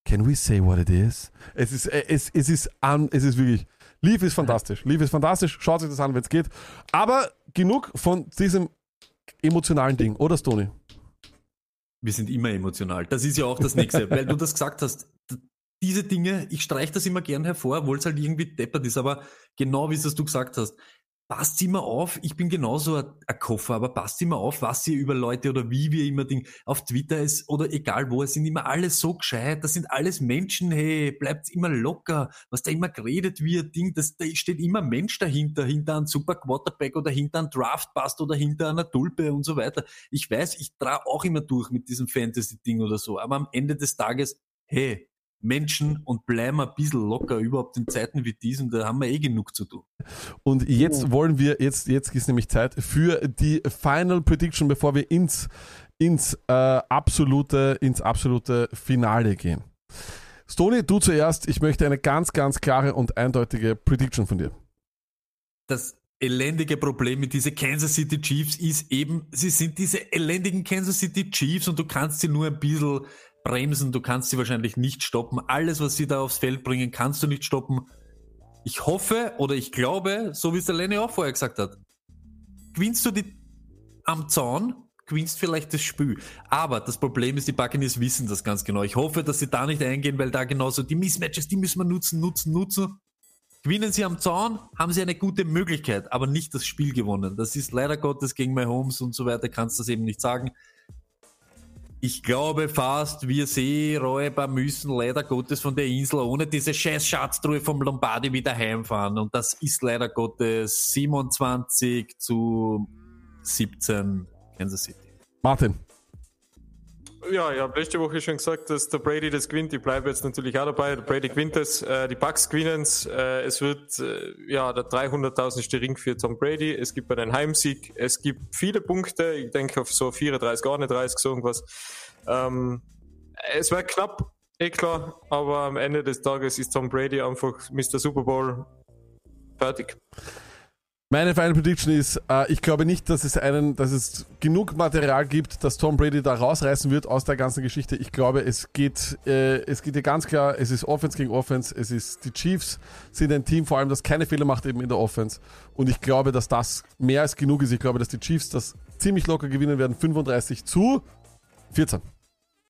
Can we say what it is? Es ist, äh, es, es ist an, es ist wirklich, Leaf ist fantastisch. Leaf ist fantastisch. Schaut sich das an, wenn es geht. Aber genug von diesem emotionalen Ding, oder Stony? Wir sind immer emotional. Das ist ja auch das Nächste, weil du das gesagt hast. Diese Dinge, ich streiche das immer gern hervor, obwohl es halt irgendwie deppert ist, aber genau wie es du gesagt hast, passt immer auf, ich bin genauso ein, Koffer, aber passt immer auf, was ihr über Leute oder wie wir immer Ding auf Twitter ist oder egal wo, es sind immer alle so gescheit, das sind alles Menschen, hey, bleibt immer locker, was da immer geredet wird, Ding, das, da steht immer Mensch dahinter, hinter einem Super Quarterback oder hinter einem Draftbust oder hinter einer Tulpe und so weiter. Ich weiß, ich trage auch immer durch mit diesem Fantasy-Ding oder so, aber am Ende des Tages, hey, Menschen und bleiben ein bisschen locker, überhaupt in Zeiten wie diesen, da haben wir eh genug zu tun. Und jetzt oh. wollen wir, jetzt, jetzt ist nämlich Zeit für die Final Prediction, bevor wir ins, ins, äh, absolute, ins absolute Finale gehen. Stony, du zuerst. Ich möchte eine ganz, ganz klare und eindeutige Prediction von dir. Das elendige Problem mit diesen Kansas City Chiefs ist eben, sie sind diese elendigen Kansas City Chiefs und du kannst sie nur ein bisschen bremsen, du kannst sie wahrscheinlich nicht stoppen. Alles, was sie da aufs Feld bringen, kannst du nicht stoppen. Ich hoffe oder ich glaube, so wie es der Lenny auch vorher gesagt hat, gewinnst du die am Zaun, gewinnst vielleicht das Spiel. Aber das Problem ist, die Buccaneers wissen das ganz genau. Ich hoffe, dass sie da nicht eingehen, weil da genauso die Mismatches, die müssen wir nutzen, nutzen, nutzen. Gewinnen sie am Zaun, haben sie eine gute Möglichkeit, aber nicht das Spiel gewonnen. Das ist leider Gottes gegen My Homes und so weiter, kannst du das eben nicht sagen. Ich glaube fast, wir Seeräuber müssen leider Gottes von der Insel ohne diese scheiß Schatztruhe vom Lombardi wieder heimfahren. Und das ist leider Gottes 27 zu 17 Kansas City. Martin. Ja, ich habe letzte Woche schon gesagt, dass der Brady das gewinnt. Ich bleibe jetzt natürlich auch dabei. Der Brady gewinnt es. Äh, die Bucks gewinnen es. Äh, es wird äh, ja der 300.000. Ring für Tom Brady. Es gibt einen Heimsieg. Es gibt viele Punkte. Ich denke auf so 34, gar nicht 30, so irgendwas. Ähm, es wird knapp, eh klar. Aber am Ende des Tages ist Tom Brady einfach Mr. Super Bowl fertig. Meine Final Prediction ist, äh, ich glaube nicht, dass es einen, dass es genug Material gibt, dass Tom Brady da rausreißen wird aus der ganzen Geschichte. Ich glaube, es geht, äh, es geht ja ganz klar, es ist Offense gegen Offense. Es ist die Chiefs sind ein Team, vor allem, das keine Fehler macht eben in der Offense. Und ich glaube, dass das mehr als genug ist. Ich glaube, dass die Chiefs das ziemlich locker gewinnen werden. 35 zu 14.